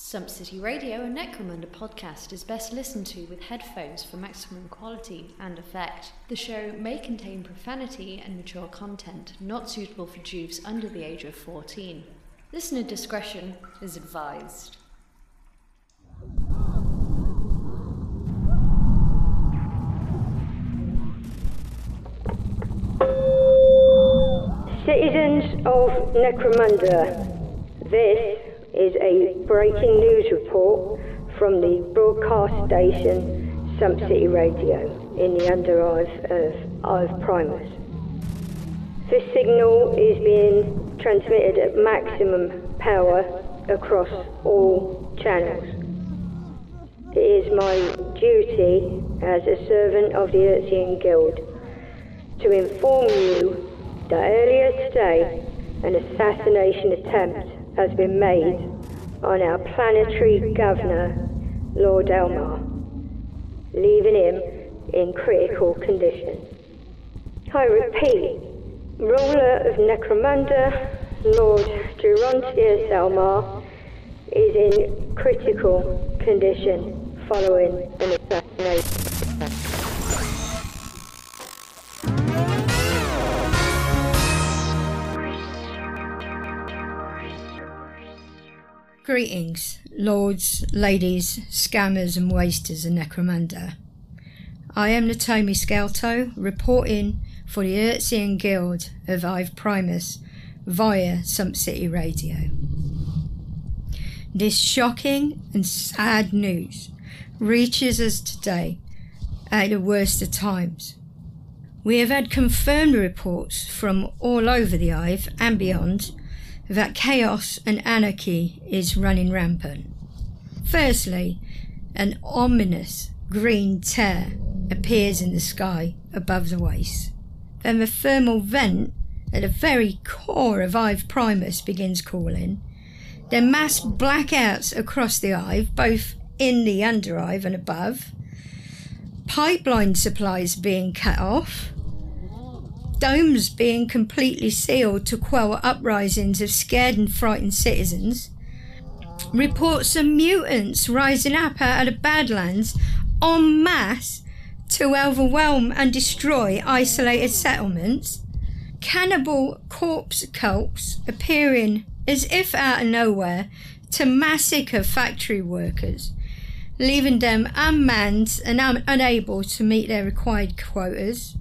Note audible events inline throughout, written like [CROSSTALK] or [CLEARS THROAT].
Sump City Radio, a Necromunda podcast, is best listened to with headphones for maximum quality and effect. The show may contain profanity and mature content not suitable for youths under the age of 14. Listener discretion is advised. Citizens of Necromunda, this is a breaking news report from the broadcast station Sump City Radio in the underhive of Primus. This signal is being transmitted at maximum power across all channels. It is my duty as a servant of the Urzian Guild to inform you that earlier today an assassination attempt has been made on our planetary governor, Lord Helmawr, leaving him in critical condition. I repeat, ruler of Necromunda, Lord Gerontius Helmawr, is in critical condition following an assassination. Greetings, lords, ladies, scammers, and wasters of Necromunda. I am Natomi Skelto, reporting for the Urzian Guild of Ive Primus via Sump City Radio. This shocking and sad news reaches us today at the worst of times. We have had confirmed reports from all over the Ive and beyond that chaos and anarchy is running rampant. Firstly, an ominous green tear appears in the sky above the waste. Then the thermal vent at the very core of Ive Primus begins cooling. Then mass blackouts across the Ive, both in the under Ive and above. Pipeline supplies being cut off domes being completely sealed to quell uprisings of scared and frightened citizens, reports of mutants rising up out of the Badlands en masse to overwhelm and destroy isolated settlements, cannibal corpse cults appearing as if out of nowhere to massacre factory workers, leaving them unmanned and un- unable to meet their required quotas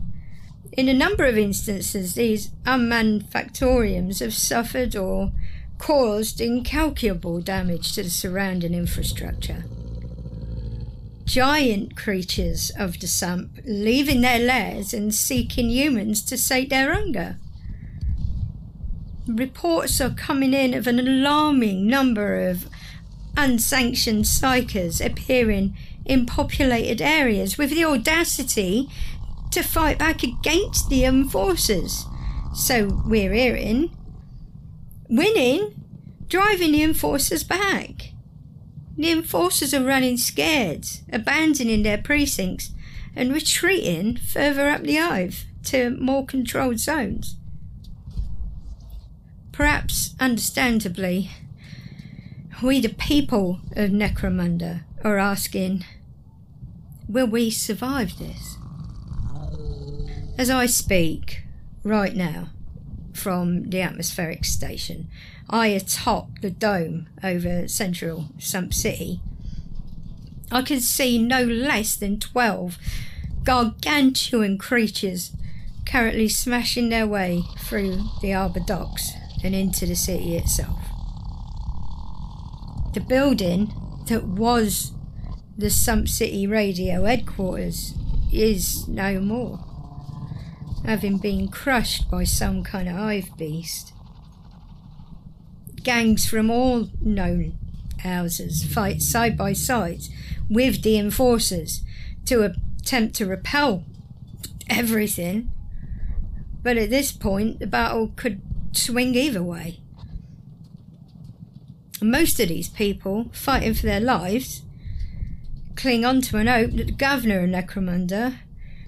in a number of instances, these unmanned factoriums have suffered or caused incalculable damage to the surrounding infrastructure. Giant creatures of the sump leaving their lairs and seeking humans to sate their hunger. Reports are coming in of an alarming number of unsanctioned psykers appearing in populated areas with the audacity to fight back against the enforcers. So we're hearing winning, driving the enforcers back. The enforcers are running scared, abandoning their precincts, and retreating further up the Ive to more controlled zones. Perhaps understandably, we, the people of Necromunda, are asking will we survive this? As I speak right now from the atmospheric station, I atop the dome over central Sump City. I can see no less than 12 gargantuan creatures currently smashing their way through the harbour docks and into the city itself. The building that was the Sump City radio headquarters is no more having been crushed by some kind of hive beast. Gangs from all known houses fight side by side with the enforcers to attempt to repel everything. But at this point, the battle could swing either way. Most of these people, fighting for their lives, cling on to an hope that the governor of Necromunda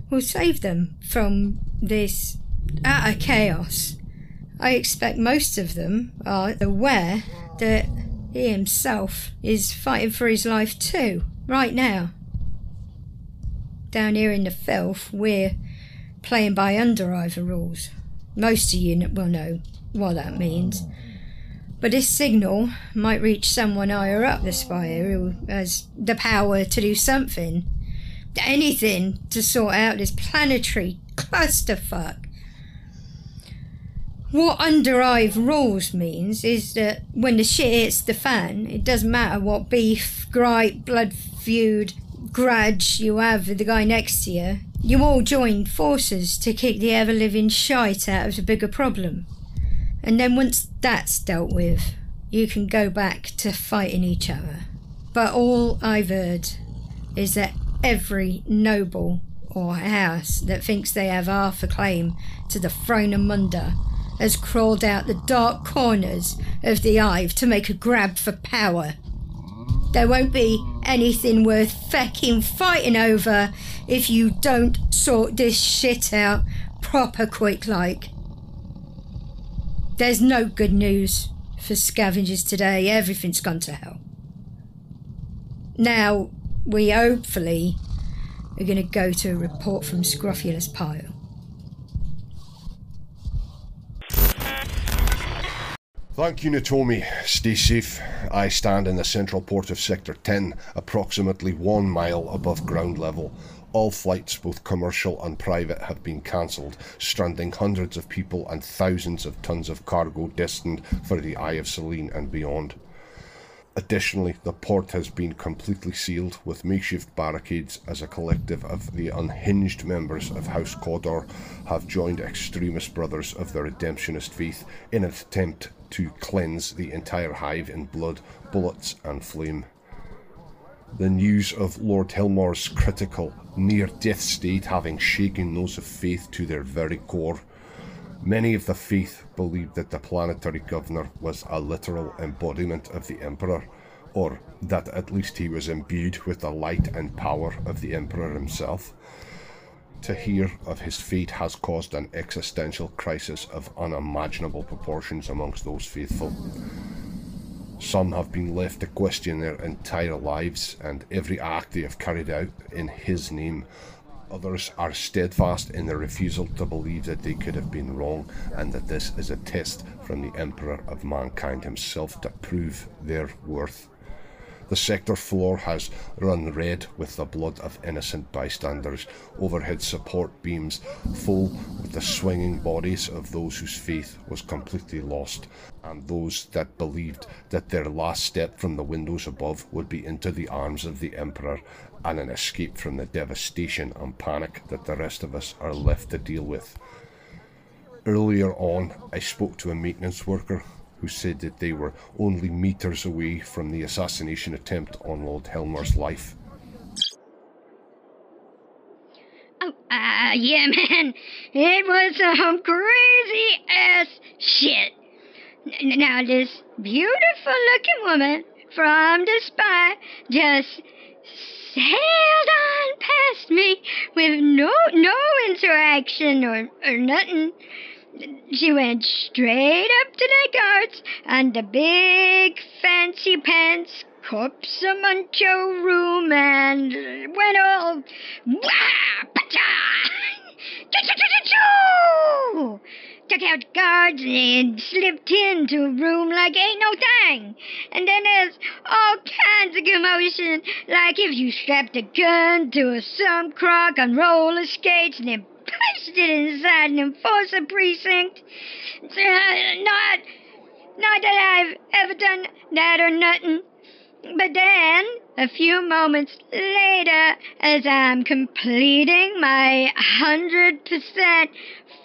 will save them from this utter chaos. I expect most of them are aware that He himself is fighting for his life too, right now. Down here in the filth, we're playing by Underiver rules. Most of you will know what that means. But this signal might reach someone higher up the spire who has the power to do something. Anything to sort out this planetary clusterfuck. What Underive rules means is that when the shit hits the fan, it doesn't matter what beef, gripe, blood feud, grudge you have with the guy next to you, you all join forces to kick the ever living shite out of the bigger problem. And then once that's dealt with, you can go back to fighting each other. But all I've heard is that every noble or house that thinks they have half a claim to the throne of Munda has crawled out the dark corners of the Hive to make a grab for power. There won't be anything worth fecking fighting over if you don't sort this shit out proper quick like. There's no good news for scavengers today. Everything's gone to hell. Now, we hopefully are going to go to a report from Scrofulous Pile. Thank you, Natomi. Stay safe. I stand in the central port of Sector 10, approximately one mile above ground level. All flights, both commercial and private, have been cancelled, stranding hundreds of people and thousands of tons of cargo destined for the Eye of Selene and beyond. Additionally, the port has been completely sealed with makeshift barricades as a collective of the unhinged members of House Cawdor have joined extremist brothers of the redemptionist faith in an attempt to cleanse the entire hive in blood, bullets, and flame. The news of Lord Helmawr's critical, near death state having shaken those of faith to their very core. Many of the faith believed that the planetary governor was a literal embodiment of the Emperor, or that at least he was imbued with the light and power of the Emperor himself. To hear of his fate has caused an existential crisis of unimaginable proportions amongst those faithful. Some have been left to question their entire lives and every act they have carried out in his name. Others are steadfast in their refusal to believe that they could have been wrong and that this is a test from the Emperor of mankind himself to prove their worth. The sector floor has run red with the blood of innocent bystanders. Overhead support beams full with the swinging bodies of those whose faith was completely lost, and those that believed that their last step from the windows above would be into the arms of the Emperor and an escape from the devastation and panic that the rest of us are left to deal with. Earlier on, I spoke to a maintenance worker who said that they were only meters away from the assassination attempt on Lord Helmawr's life. Oh, uh, yeah, man. It was some crazy ass shit. N- now, this beautiful looking woman from the spy just sailed on past me with no no interaction or, or nothing. She went straight up to the guards and the big fancy pants Copsamuncho room and went all wah [LAUGHS] took out guards and slipped into a room like ain't no thing. And then there's all kinds of commotion, like if you strapped a gun to a some crock on roller skates and then pushed it inside an enforcer precinct. Uh, not, not that I've ever done that or nothing. But then, a few moments later, as I'm completing my 100%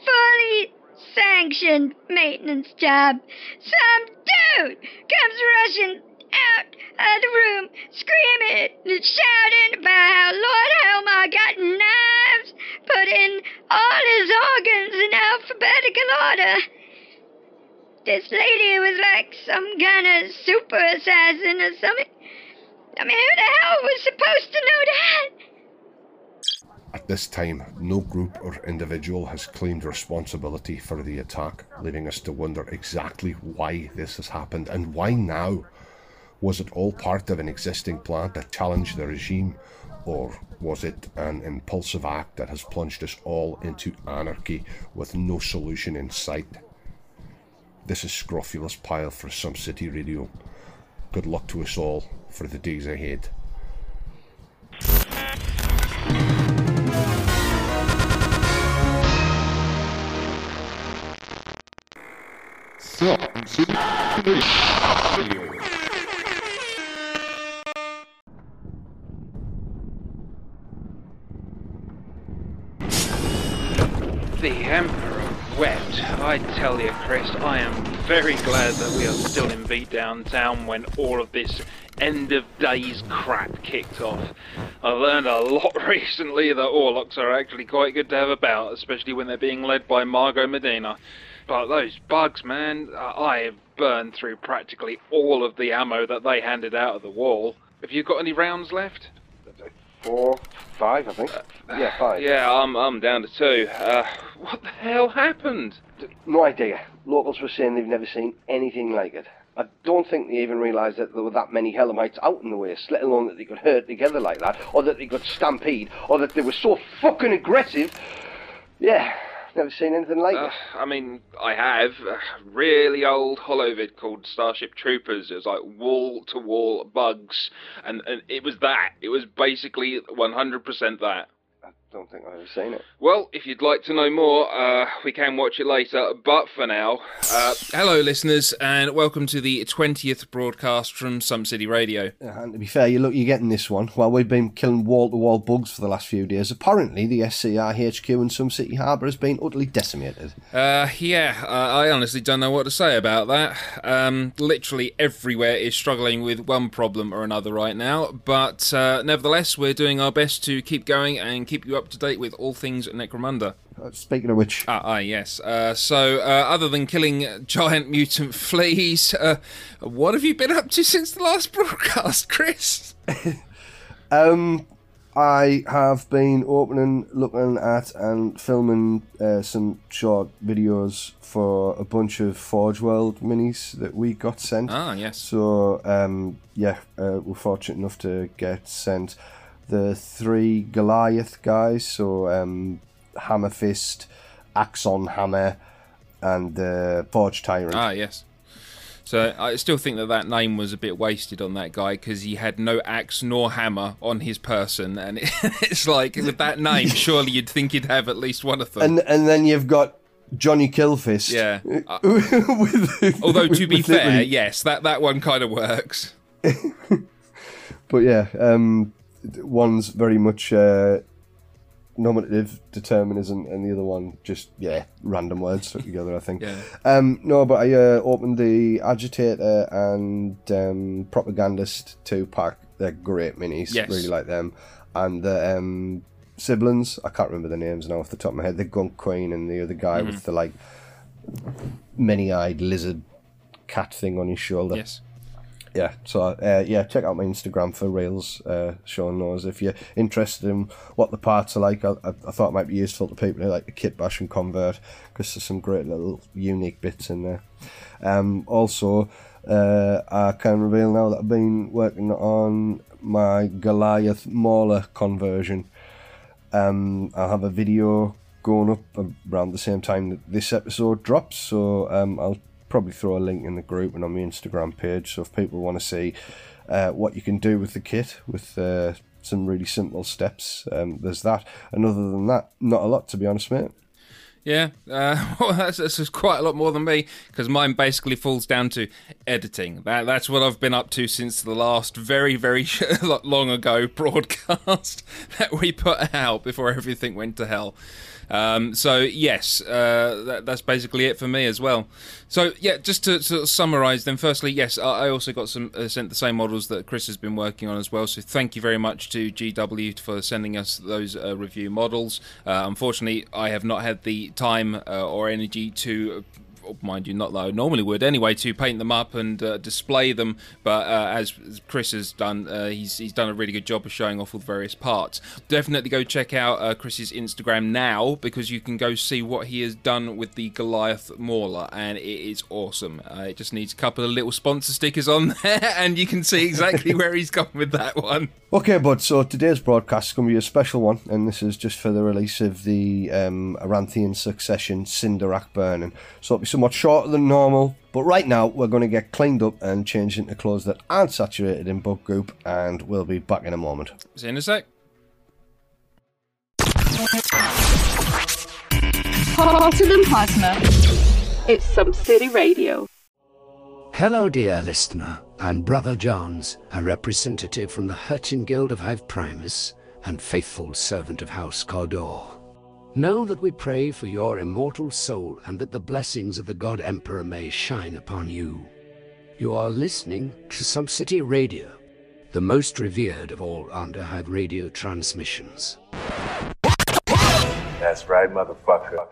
fully sanctioned maintenance job, some dude comes rushing out of the room, screaming and shouting about how Lord Helmawr got knives put in all his organs in alphabetical order. This lady was like some kind of super assassin or something. I mean, who the hell was supposed to know that? At this time, no group or individual has claimed responsibility for the attack, leaving us to wonder exactly why this has happened and why now. Was it all part of an existing plan to challenge the regime, or was it an impulsive act that has plunged us all into anarchy with no solution in sight? This is Scrofulous Pile for Sump City Radio. Good luck to us all for the days ahead. The Emperor wept. I tell you, Chris, I am very glad that we are still in Beat Downtown when all of this end of days crap kicked off. I've learned a lot [LAUGHS] recently that Orlocks are actually quite good to have about, especially when they're being led by Margot Medina. But those bugs, man, I have burned through practically all of the ammo that they handed out of the wall. Have you got any rounds left? Four, five, I think. yeah, five. Yeah, I'm I'm down to two. Uh, what the hell happened? No idea. Locals were saying they've never seen anything like it. I don't think they even realised that there were that many Hellamites out in the waste, let alone that they could herd together like that, or that they could stampede, or that they were so fucking aggressive. Yeah, never seen anything like Uh, it. I mean, I have a really old holovid called Starship Troopers. It was like wall to wall bugs, and, and it was that. It was basically 100% that. I don't think I've ever seen it. Well, if you'd like to know more, uh, we can watch it later. But for now, uh, hello, listeners, and welcome to the 20th broadcast from Sump City Radio. Uh, And to be fair, you look, you're getting this one while we've been killing wall-to-wall bugs for the last few days. Apparently, the SCR HQ in Sump City harbour has been utterly decimated. Uh, yeah, uh, I honestly don't know what to say about that. Um, literally everywhere is struggling with one problem or another right now, but uh, nevertheless, we're doing our best to keep going and keep you up to date with all things Necromunda. Uh, speaking of which, Ah, ah yes. Uh, so, uh, other than killing giant mutant [LAUGHS] fleas, uh, what have you been up to since the last [LAUGHS] broadcast, Chris? [LAUGHS] Um, I have been opening, looking at, and filming uh, some short videos for a bunch of Forge World minis that we got sent. Ah, yes. So, um, yeah, uh, we're fortunate enough to get sent the three Goliath guys. So, um, Hammer Fist, Axon Hammer, and uh, Forge Tyrant. Ah, yes. So I still think that that name was a bit wasted on that guy because he had no axe nor hammer on his person, and it, [LAUGHS] it's like with that name, [LAUGHS] surely you'd think he'd have at least one of them. and and then you've got Johnny Killfist. Yeah. [LAUGHS] Uh, With- Although to be fair, literally- yes, that that one kind of works. But yeah, um, one's very much uh, nominative determinism, and the other one just yeah, random words put together. I think. Yeah. Um, no, but I uh, opened the agitator and um, propagandist two pack. They're great minis. Yes. Really like them, and the um, siblings. I can't remember the names now off the top of my head. The Gunk Queen and the other guy Mm-hmm. with the like many-eyed lizard cat thing on his shoulder Yes. Yeah so uh, yeah check out my instagram for reels uh showing those. If you're interested in what the parts are like i, I, I thought it might be useful to people who like the kit bash and convert because there's some great little unique bits in there. Um also uh i can reveal now that i've been working on my goliath mauler conversion. Um i'll have a video going up around the same time that this episode drops so um i'll probably throw a link in the group and on my Instagram page. So if people want to see uh, what you can do with the kit with uh, some really simple steps, um, there's that. And other than that, not a lot to be honest, mate. Yeah, uh, [LAUGHS] well, that's, that's quite a lot more than me because mine basically falls down to editing. That that's what I've been up to since the last very very [LAUGHS] long ago [LAUGHS] broadcast that we put out before everything went to hell. Um, so yes, uh, that, that's basically it for me as well. So yeah, just to of summarise, then firstly, yes, I I also got some uh, sent the same models that Chris has been working on as well. So thank you very much to GW for sending us those uh, review models. Uh, unfortunately, I have not had the time uh, or energy to mind you, not that I normally would anyway, to paint them up and uh, display them. But uh, as Chris has done, uh, he's he's done a really good job of showing off all the various parts. Definitely go check out uh, Chris's Instagram now because you can go see what he has done with the Goliath Mauler, and it is awesome. Uh, it just needs a couple of little sponsor stickers on [LAUGHS] there, and you can see exactly [LAUGHS] where he's gone with that one. Okay, bud. So today's broadcast is going to be a special one, and this is just for the release of the um, Aranthian Succession Cinderak Burning. So it'll be somewhat shorter than normal, but right now we're going to get cleaned up and changed into clothes that aren't saturated in bug goop, and we'll be back in a moment. See you in a sec. Hotter than plasma. It's Sump City Radio. Hello, dear listener. I'm Brother Johns, a representative from the Hurchin Guild of Hive Primus and faithful servant of House Cawdor. Know that we pray for your immortal soul and that the blessings of the God Emperor may shine upon you. You are listening to Sump City Radio, the most revered of all Underhive radio transmissions. That's right, motherfucker.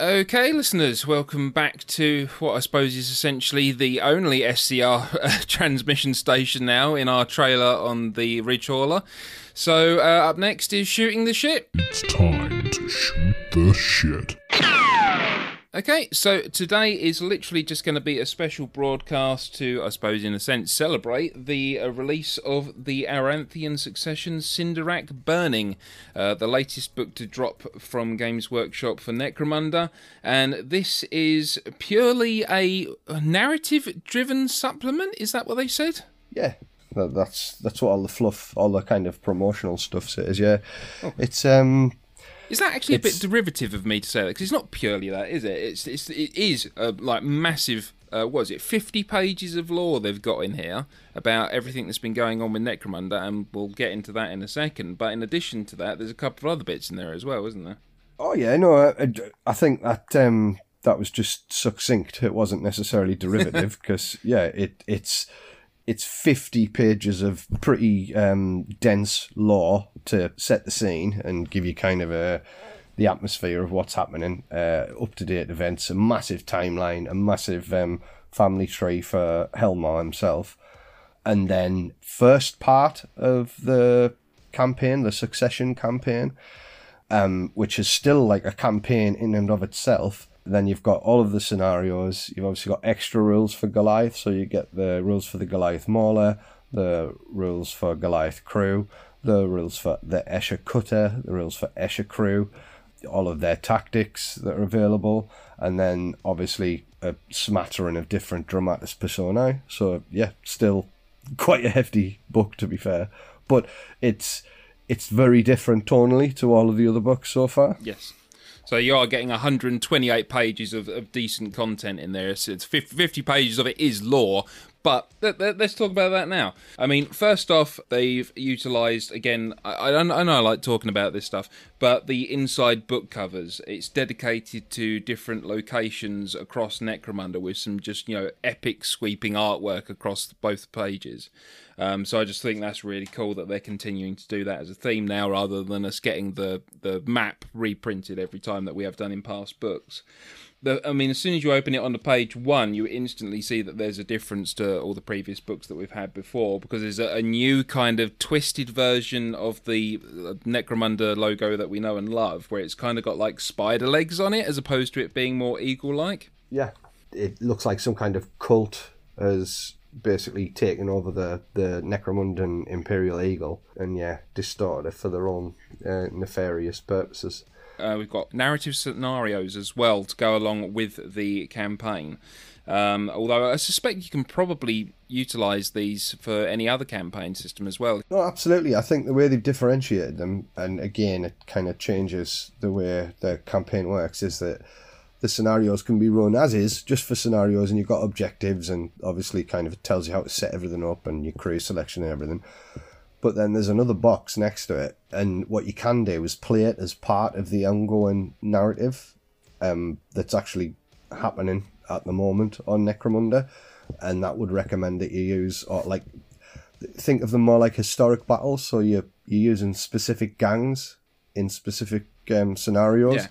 Okay, listeners, welcome back to what I suppose is essentially the only SCR uh, [LAUGHS] transmission station now in our trailer on the Ridge Hauler. So, uh, up next is Shooting the Shit. It's time to shoot the shit. Okay, so today is literally just going to be a special broadcast to, I suppose, in a sense, celebrate the uh, release of the Aranthian Succession Cinderak Burning, uh, the latest book to drop from Games Workshop for Necromunda. And this is purely a narrative driven supplement. Is that what they said? Yeah, that, that's that's what all the fluff, all the kind of promotional stuff is. Yeah, it's um. Is that actually a bit derivative of me to say that? Because it's not purely that, is it? It's, it's it is uh, like massive. Uh, what is it? Fifty pages of lore they've got in here about everything that's been going on with Necromunda, and we'll get into that in a second. But in addition to that, there's a couple of other bits in there as well, isn't there? Oh yeah, no, I, I think that um, that was just succinct. It wasn't necessarily derivative [LAUGHS] because yeah, it it's it's fifty pages of pretty um, dense lore to set the scene and give you kind of a the atmosphere of what's happening, uh, up to date events, a massive timeline, a massive um, family tree for Helmawr himself, and then first part of the campaign, the succession campaign um, which is still like a campaign in and of itself. Then you've got all of the scenarios. You've obviously got extra rules for Goliath, so you get the rules for the Goliath Mauler, the rules for Goliath Crew, the rules for the Escher Cutter, the rules for Escher Crew, all of their tactics that are available, and then obviously a smattering of different dramatis personae. So yeah, still quite a hefty book to be fair, but it's it's very different tonally to all of the other books so far. Yes. So you are getting 128 pages of, of decent content in there. So it's 50, 50 pages of it is lore. But let, let, us talk about that now. I mean, first off, they've utilised again. I, I, I know I like talking about this stuff, but the inside book covers. It's dedicated to different locations across Necromunda with some just you know epic sweeping artwork across both pages. Um, so I just think that's really cool that they're continuing to do that as a theme now, rather than us getting the the map reprinted every time that we have done in past books. The, I mean, as soon as you open it on the page one, you instantly see that there's a difference to all the previous books that we've had before because there's a, a new kind of twisted version of the uh, Necromunda logo that we know and love, where it's kind of got like spider legs on it as opposed to it being more eagle-like. Yeah, it looks like some kind of cult has basically taking over the the Necromundan Imperial Eagle and yeah, distorted it for their own uh, nefarious purposes. Uh, we've got narrative scenarios as well to go along with the campaign. Um, although I suspect you can probably utilize these for any other campaign system as well. No, absolutely. I think the way they've differentiated them, and again, it kind of changes the way the campaign works, is that the scenarios can be run as is, just for scenarios, and you've got objectives, and obviously, kind of tells you how to set everything up and your crew selection and everything. But then there's another box next to it, and what you can do is play it as part of the ongoing narrative um, that's actually happening at the moment on Necromunda, and that would recommend that you use or like think of them more like historic battles. So you're you're using specific gangs in specific um, scenarios Yeah.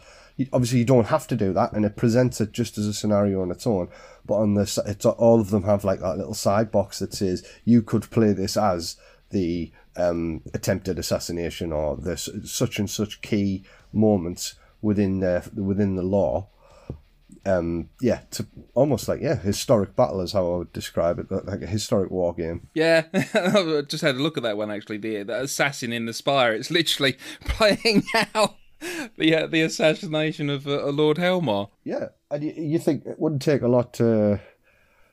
Obviously, you don't have to do that, and it presents it just as a scenario on its own. But on this, it's all of them have like that little side box that says you could play this as the um, attempted assassination or this such and such key moments within the within the lore. Um, yeah, to almost like yeah, historic battle is how I would describe it, like a historic war game. Yeah, [LAUGHS] I just had a look at that one actually. The, the assassin in the spire. It's literally [LAUGHS] playing out [LAUGHS] the uh, the assassination of uh, Lord Helmawr. Yeah, and you, you think it wouldn't take a lot to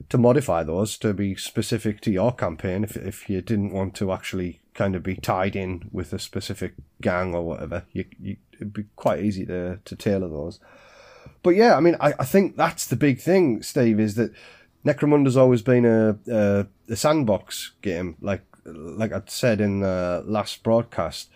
to modify those to be specific to your campaign if if you didn't want to actually kind of be tied in with a specific gang or whatever. You, you it'd be quite easy to to tailor those. But yeah, I mean, I, I think that's the big thing, Steve, is that Necromunda's always been a, a a sandbox game. Like like I said in the last broadcast,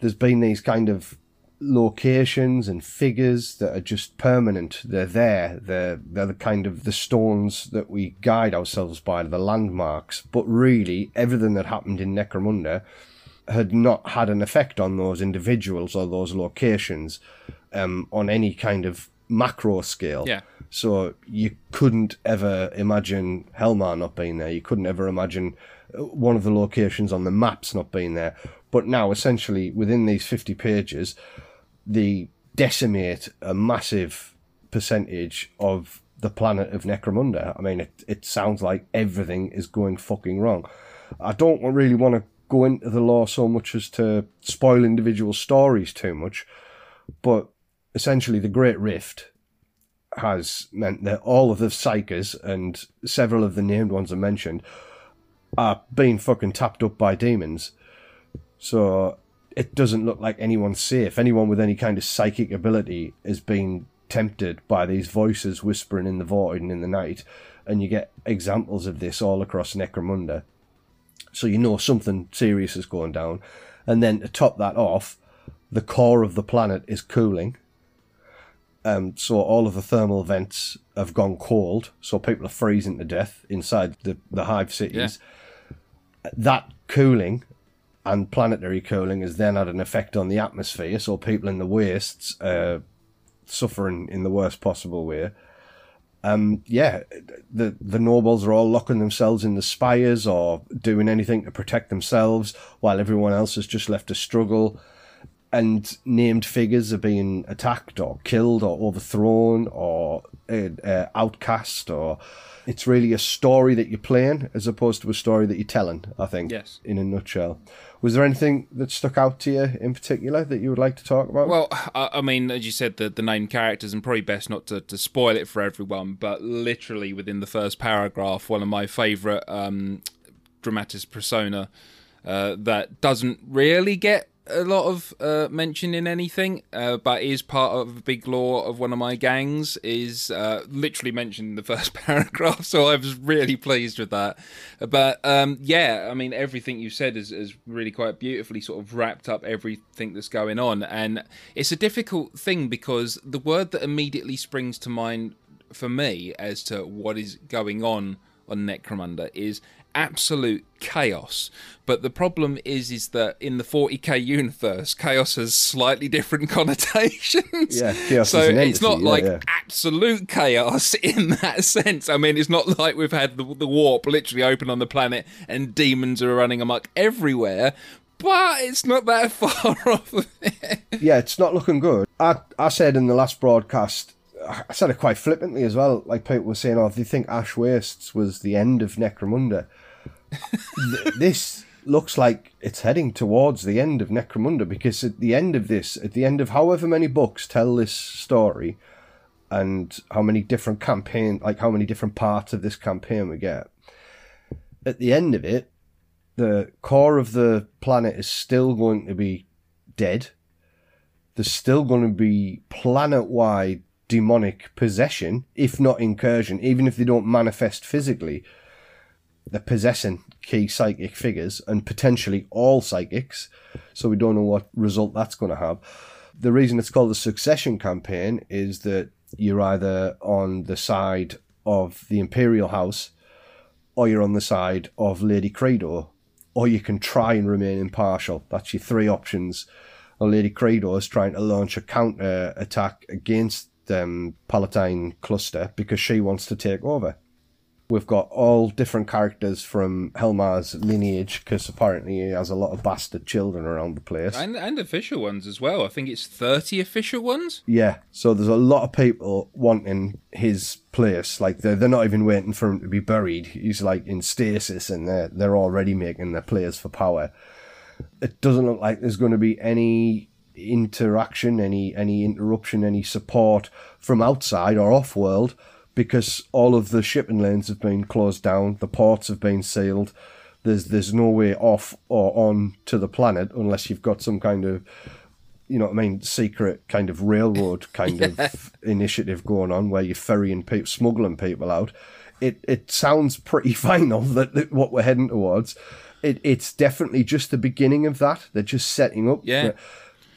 there's been these kind of locations and figures that are just permanent. They're there. They're they're the kind of the stones that we guide ourselves by, the landmarks. But really, everything that happened in Necromunda had not had an effect on those individuals or those locations um, on any kind of macro scale. Yeah. So you couldn't ever imagine Helmawr not being there. You couldn't ever imagine uh, one of the locations on the maps not being there. But now, essentially, within these 50 pages, they decimate a massive percentage of the planet of Necromunda. I mean, it, it sounds like everything is going fucking wrong. I don't really want to go into the lore so much as to spoil individual stories too much, but essentially, the Great Rift has meant that all of the psykers and several of the named ones I mentioned are being fucking tapped up by demons. So it doesn't look like anyone's safe. Anyone with any kind of psychic ability is being tempted by these voices whispering in the void and in the night. And you get examples of this all across Necromunda. So you know something serious is going down. And then to top that off, the core of the planet is cooling. Um, so all of the thermal vents have gone cold, so people are freezing to death inside the, the hive cities. That cooling and planetary cooling has then had an effect on the atmosphere, so people in the wastes are suffering in the worst possible way. Um, yeah, the the nobles are all locking themselves in the spires or doing anything to protect themselves, while everyone else is just left to struggle and named figures are being attacked or killed or overthrown or uh, uh, outcast or it's really a story that you're playing as opposed to a story that you're telling i think Yes. in a nutshell was there anything that stuck out to you in particular that you would like to talk about Well, I, I mean, as you said, the, the named characters, and probably best not to, to spoil it for everyone, but literally within the first paragraph, one of my favourite um, dramatis persona uh, that doesn't really get a lot of uh, mention in anything, uh, but is part of a big lore of one of my gangs, is uh, literally mentioned in the [LAUGHS] first paragraph. So I was really pleased with that. But um, yeah, I mean, everything you said is, is really quite beautifully sort of wrapped up everything that's going on. And it's a difficult thing because the word that immediately springs to mind for me as to what is going on on Necromunda is absolute chaos. But the problem is, is that in the 40k universe, chaos has slightly different [LAUGHS] connotations. Yeah, chaos so it's not yeah, like yeah. absolute chaos [LAUGHS] in that sense. I mean, it's not like we've had the, the warp literally open on the planet and demons are running amok everywhere. But it's not that [LAUGHS] far off yeah, it's not looking good. I I said in the last broadcast, I said it quite flippantly as well. Like people were saying, "Oh, they think Ash Wastes was the end of Necromunda?" Th- this looks like it's heading towards the end of Necromunda because at the end of this, at the end of however many books tell this story, and how many different campaign, like how many different parts of this campaign we get, at the end of it, the core of the planet is still going to be dead there's still going to be planet wide demonic possession, if not incursion, even if they don't manifest physically. They're possessing key psychic figures and potentially all psychics, so we don't know what result that's going to have. The reason it's called the Succession campaign is that you're either on the side of the Imperial House or you're on the side of Lady Credo, or you can try and remain impartial. That's your three options. or Lady Credo is trying to launch a counter attack against um, Palatine Cluster because she wants to take over. We've got all different characters from Helmawr's lineage because apparently he has a lot of bastard children around the place. And, and official ones as well. I think it's 30 official ones. Yeah, so there's a lot of people wanting his place. Like they're they're not even waiting for him to be buried. He's like in stasis, and they're they're already making their players for power. It doesn't look like there's going to be any interaction, any any interruption, any support from outside or off world because all of the shipping lanes have been closed down, the ports have been sealed. There's there's no way off or on to the planet unless you've got some kind of you know what I mean, secret kind of railroad kind [LAUGHS] Yeah. of initiative going on where you're ferrying people, smuggling people out. It it sounds pretty [LAUGHS] final that, that what we're heading towards. It it's definitely just the beginning of that. They're just setting up. Yeah.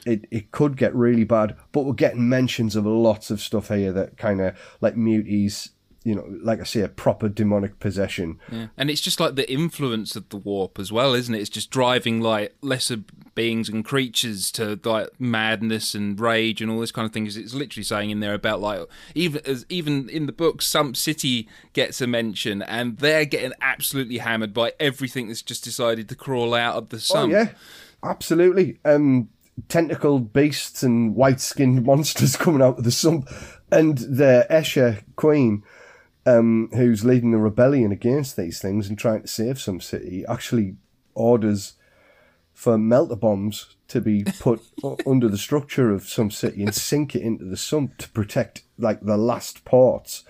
It, it could get really bad, but we're getting mentions of lots of stuff here that kind of like muties, you know, like I say, a proper demonic possession. Yeah. And it's just like the influence of the warp as well, isn't it? It's just driving like lesser beings and creatures to like madness and rage and all this kind of thing. 'Cause It's literally saying in there about like even as even in the book, Sump City gets a mention, and they're getting absolutely hammered by everything that's just decided to crawl out of the sun. Oh yeah, absolutely. Um, tentacled beasts and white-skinned [LAUGHS] monsters coming out of the sump, and the Escher Queen, um, who's leading the rebellion against these things and trying to save Sump City, actually orders for melter bombs to be put [LAUGHS] under the structure of Sump City and sink it into the sump to protect like the last ports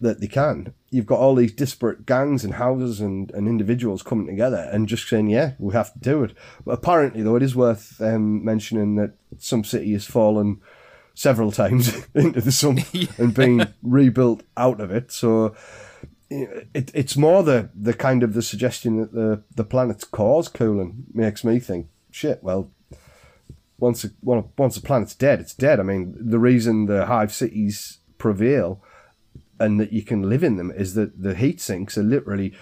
that they can. You've got all these disparate gangs and houses and, and individuals coming together and just saying, yeah, we have to do it. But apparently, though, it is worth um, mentioning that Sump City has fallen several [LAUGHS] times into the sump [LAUGHS] and been rebuilt out of it. So it, it's more the, the kind of the suggestion that the, the planet's cause cooling makes me think, shit, well, once a, once a planet's dead, it's dead. I mean, the reason the hive cities prevail and that you can live in them is that the heat sinks are literally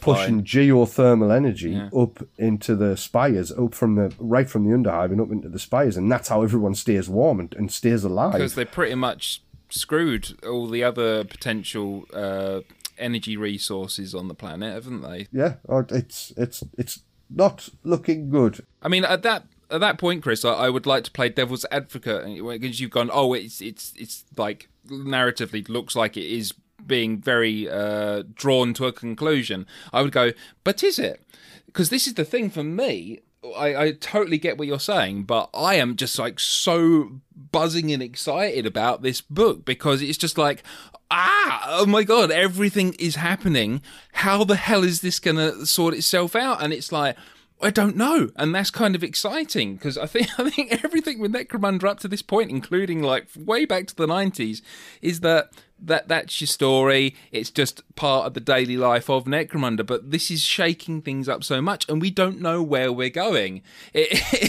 pushing geothermal energy Yeah. up into the spires, up from the right from the underhive and up into the spires, and that's how everyone stays warm and, and stays alive. because they pretty much screwed all the other potential uh, energy resources on the planet, haven't they? yeah, oh, it's it's it's not looking good. I mean, at that at that point, Chris, I, I would like to play devil's advocate because you've gone, oh, it's it's it's like narratively looks like it is being very uh, drawn to a conclusion. I would go, but is it? Because this is the thing for me. I, I totally get what you're saying, but I am just like so buzzing and excited about this book because it's just like, ah, oh my god, everything is happening. How the hell is this to sort itself out? And it's like, I don't know, and that's kind of exciting because I think [LAUGHS] I think everything with Necromunda up to this point, including like way back to the nineties, is that that that's your story. It's just part of the daily life of Necromunda. But this is shaking things up so much, and we don't know where we're going. [LAUGHS] It,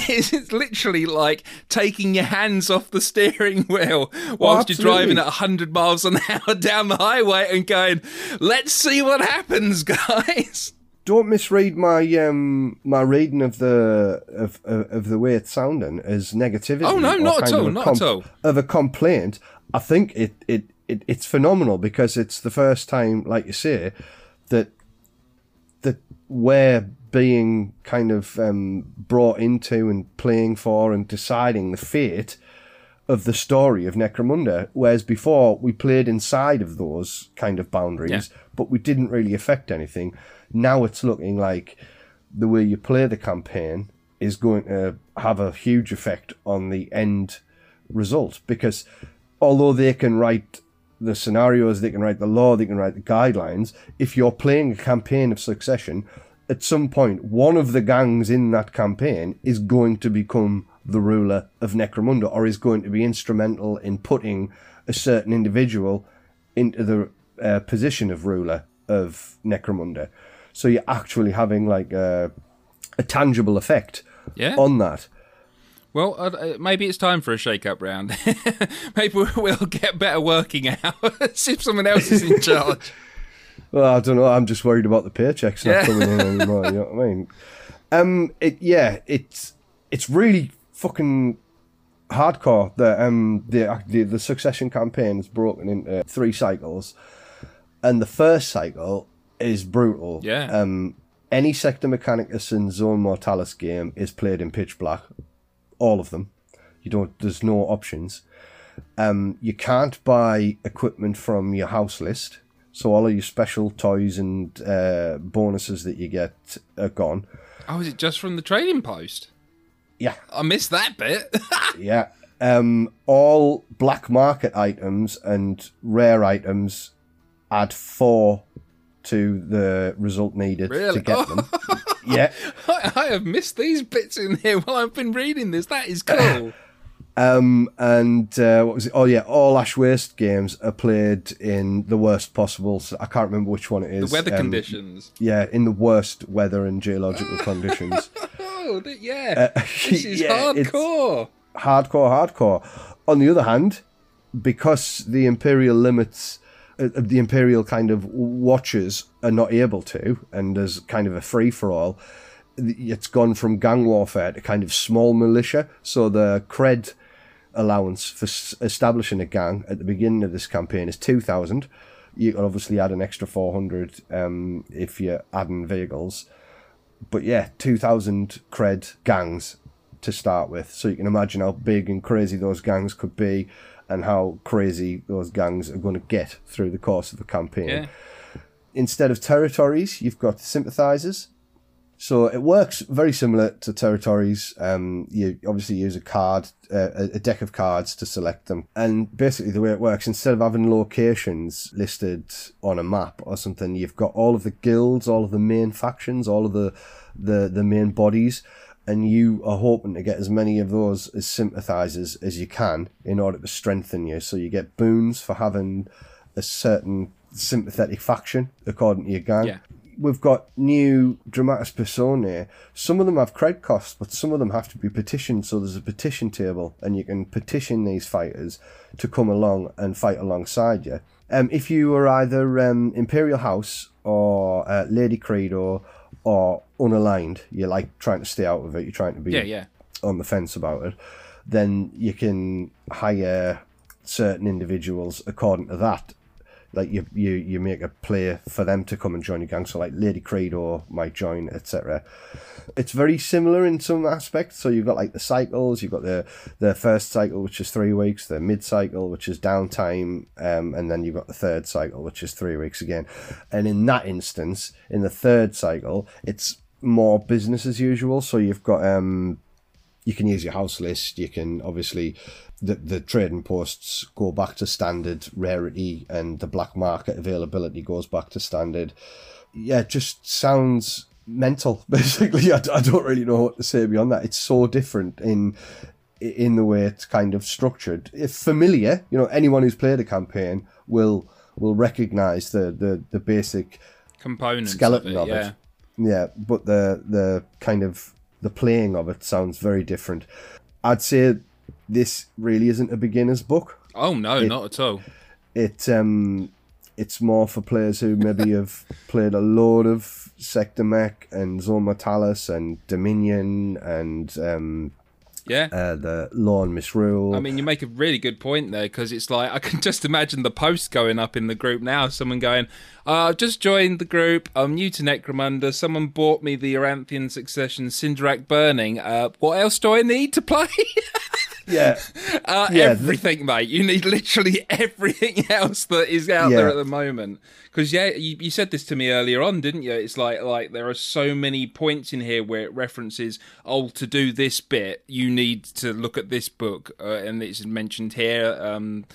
it's, it's literally like taking your hands off the steering wheel oh, whilst you're driving at hundred miles an hour [LAUGHS] down the highway and going, "Let's see what happens, guys." Don't misread my um my reading of the of of, of the way it's sounding as negativity. Oh, no, not at all, not at all. Of a complaint, I think it, it it it's phenomenal because it's the first time, like you say, that that we're being kind of um, brought into and playing for and deciding the fate of the story of Necromunda, whereas before we played inside of those kind of boundaries, but we didn't really affect anything. Now it's looking like the way you play the campaign is going to have a huge effect on the end result because although they can write the scenarios, they can write the lore, they can write the guidelines, if you're playing a campaign of succession, at some point, one of the gangs in that campaign is going to become the ruler of Necromunda or is going to be instrumental in putting a certain individual into the uh, position of ruler of Necromunda. So you're actually having like a, a tangible effect Yeah. on that. Well, uh, uh, maybe it's time for a shake-up round. [LAUGHS] maybe we'll get better working [LAUGHS] hours if someone else is in charge. [LAUGHS] Well, I don't know. I'm just worried about the paychecks not Yeah. coming in anymore. You know what I mean? Um, it yeah, it's it's really fucking hardcore. The um the the, the succession campaign is broken into three cycles, and the first cycle is brutal. Yeah. Um, any Sector Mechanicus and Zone Mortalis game is played in pitch black. All of them. You don't. There's no options. Um, you can't buy equipment from your house list, so all of your special toys and uh, bonuses that you get are gone. Oh, is it just from the trading post? Yeah. I missed that bit. [LAUGHS] Yeah. Um, all black market items and rare items add four to the result needed Really? to get them. [LAUGHS] yeah. I, I have missed these bits in here while I've been reading this. That is cool. [LAUGHS] Um, and uh, what was it? Oh yeah, all Ash Waste games are played in the worst possible. So I can't remember which one it is. the weather Um, conditions. Yeah, in the worst weather and geological [LAUGHS] conditions. Oh, yeah. Uh, this is yeah, hardcore. hardcore, hardcore. On the other hand, because the imperial limits, the imperial kind of watchers are not able to, and there's kind of a free for all. It's gone from gang warfare to kind of small militia. So the cred allowance for establishing a gang at the beginning of this campaign is two thousand. You can obviously add an extra four hundred um, if you're adding vehicles. But yeah, two thousand cred gangs to start with. So you can imagine how big and crazy those gangs could be and how crazy those gangs are going to get through the course of the campaign. Yeah. Instead of territories, you've got sympathizers. So it works very similar to territories. Um, you obviously use a card, uh, a a deck of cards to select them. And basically, the way it works, instead of having locations listed on a map or something, you've got all of the guilds, all of the main factions, all of the the, the main bodies, and you are hoping to get as many of those as sympathizers as you can in order to strengthen you. So you get boons for having a certain sympathetic faction according to your gang. Yeah. We've got new dramatis personae. Some of them have cred costs, but some of them have to be petitioned. So there's a petition table, and you can petition these fighters to come along and fight alongside you. Um, if you are either um, Imperial House or uh, Lady Credo or unaligned, you're like trying to stay out of it. You're trying to be Yeah, yeah. on the fence about it. Then you can hire certain individuals according to that. Like you, you, you make a play for them to come and join your gang. So like Lady Credo might join, etc. It's very similar in some aspects. So you've got like the cycles. You've got the the first cycle, which is three weeks. The mid cycle, which is downtime, um, and then you've got the third cycle, which is three weeks again. And in that instance, in the third cycle, it's more business as usual. So you've got um, you can use your house list. You can obviously the the trading posts go back to standard rarity, and the black market availability goes back to standard. Yeah, it just sounds mental. [LAUGHS] Basically, I don't really know what to say beyond that. It's so different in in the way it's kind of structured. If familiar, you know. Anyone who's played a campaign will will recognize the the the basic Components skeleton of of it, it. yeah. Yeah, but the the kind of the playing of it sounds very different. I'd say this really isn't a beginner's book. Oh no, It- not at all. It um it's more for players who maybe [LAUGHS] have played a load of Sector Mech and Zone Mortalis and Dominion and um Yeah. uh, the Law and Misrule. I mean, you make a really good point there because it's like I can [LAUGHS] just imagine the post going up in the group now. Someone going, uh, "I've just joined the group. I'm new to Necromunda. Someone bought me the Aranthian Succession Cinderak Burning. Uh, what else do I need to play? [LAUGHS] [LAUGHS] yeah, uh, Yeah, everything, mate. You need literally [LAUGHS] everything else that is out there at the moment. Because yeah, you, you said this to me earlier on, didn't you? It's like like there are so many points in here where it references, oh, to do this bit, you need to look at this book, uh, and it's mentioned here. Um,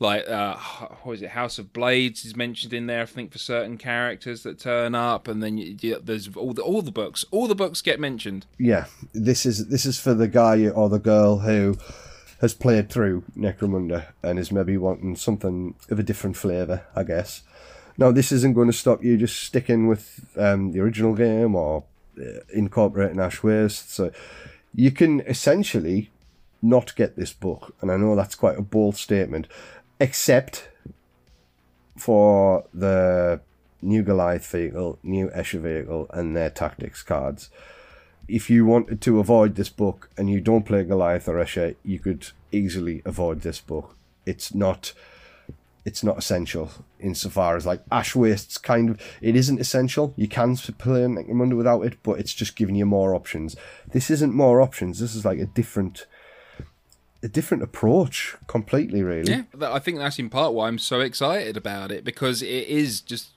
like uh, what is it? House of Blades is mentioned in there. I think for certain characters that turn up, and then you, you, there's all the all the books. All the books get mentioned. yeah, this is this is for the guy or the girl who has played through Necromunda and is maybe wanting something of a different flavour, I guess. Now, this isn't going to stop you just sticking with um, the original game or uh, incorporating Ash Waste. So you can essentially not get this book, and I know that's quite a bold statement, except for the new Goliath vehicle, new Escher vehicle, and their tactics cards. if you wanted to avoid this book and you don't play Goliath or Escher, you could easily avoid this book. It's not it's not essential insofar as like Ash Waste's kind of it isn't essential. You can play Necromunda without it, but it's just giving you more options. This isn't more options. This is like a different a different approach completely really. Yeah, I think that's in part why I'm so excited about it because it is just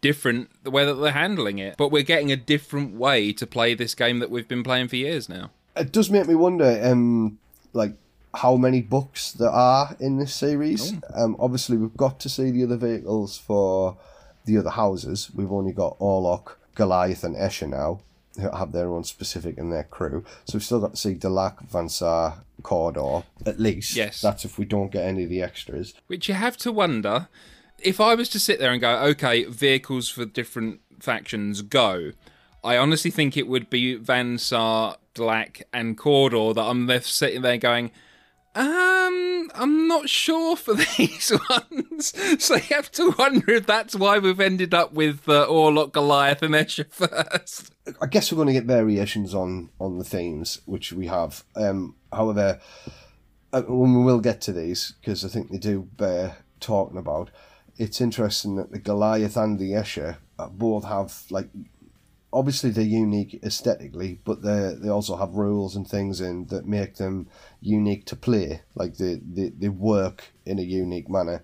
different the way that they're handling it. But we're getting a different way to play this game that we've been playing for years now. It does make me wonder, um, like how many books there are in this series. Oh. Um, obviously, we've got to see the other vehicles for the other houses. We've only got Orlok, Goliath, and Escher now, who have their own specific in their crew. So we've still got to see Delaque, Van Saar, Cawdor, at least. Yes. That's if we don't get any of the extras. Which you have to wonder if I was to sit there and go, okay, vehicles for different factions go. I honestly think it would be Van Saar, Black, and Cawdor that I'm left sitting there going, um, I'm not sure for [LAUGHS] these ones. [LAUGHS] So you have to wonder if that's why we've ended up with uh, Orlok, Goliath, and Escher [LAUGHS] first. I guess we're going to get variations on on the themes which we have. Um, however, uh, when we will get to these because I think they do bear talking about. It's interesting that the Goliath and the Escher uh, both have like obviously they're unique aesthetically, but they they also have rules and things in that make them unique to play. Like they, they, they work in a unique manner.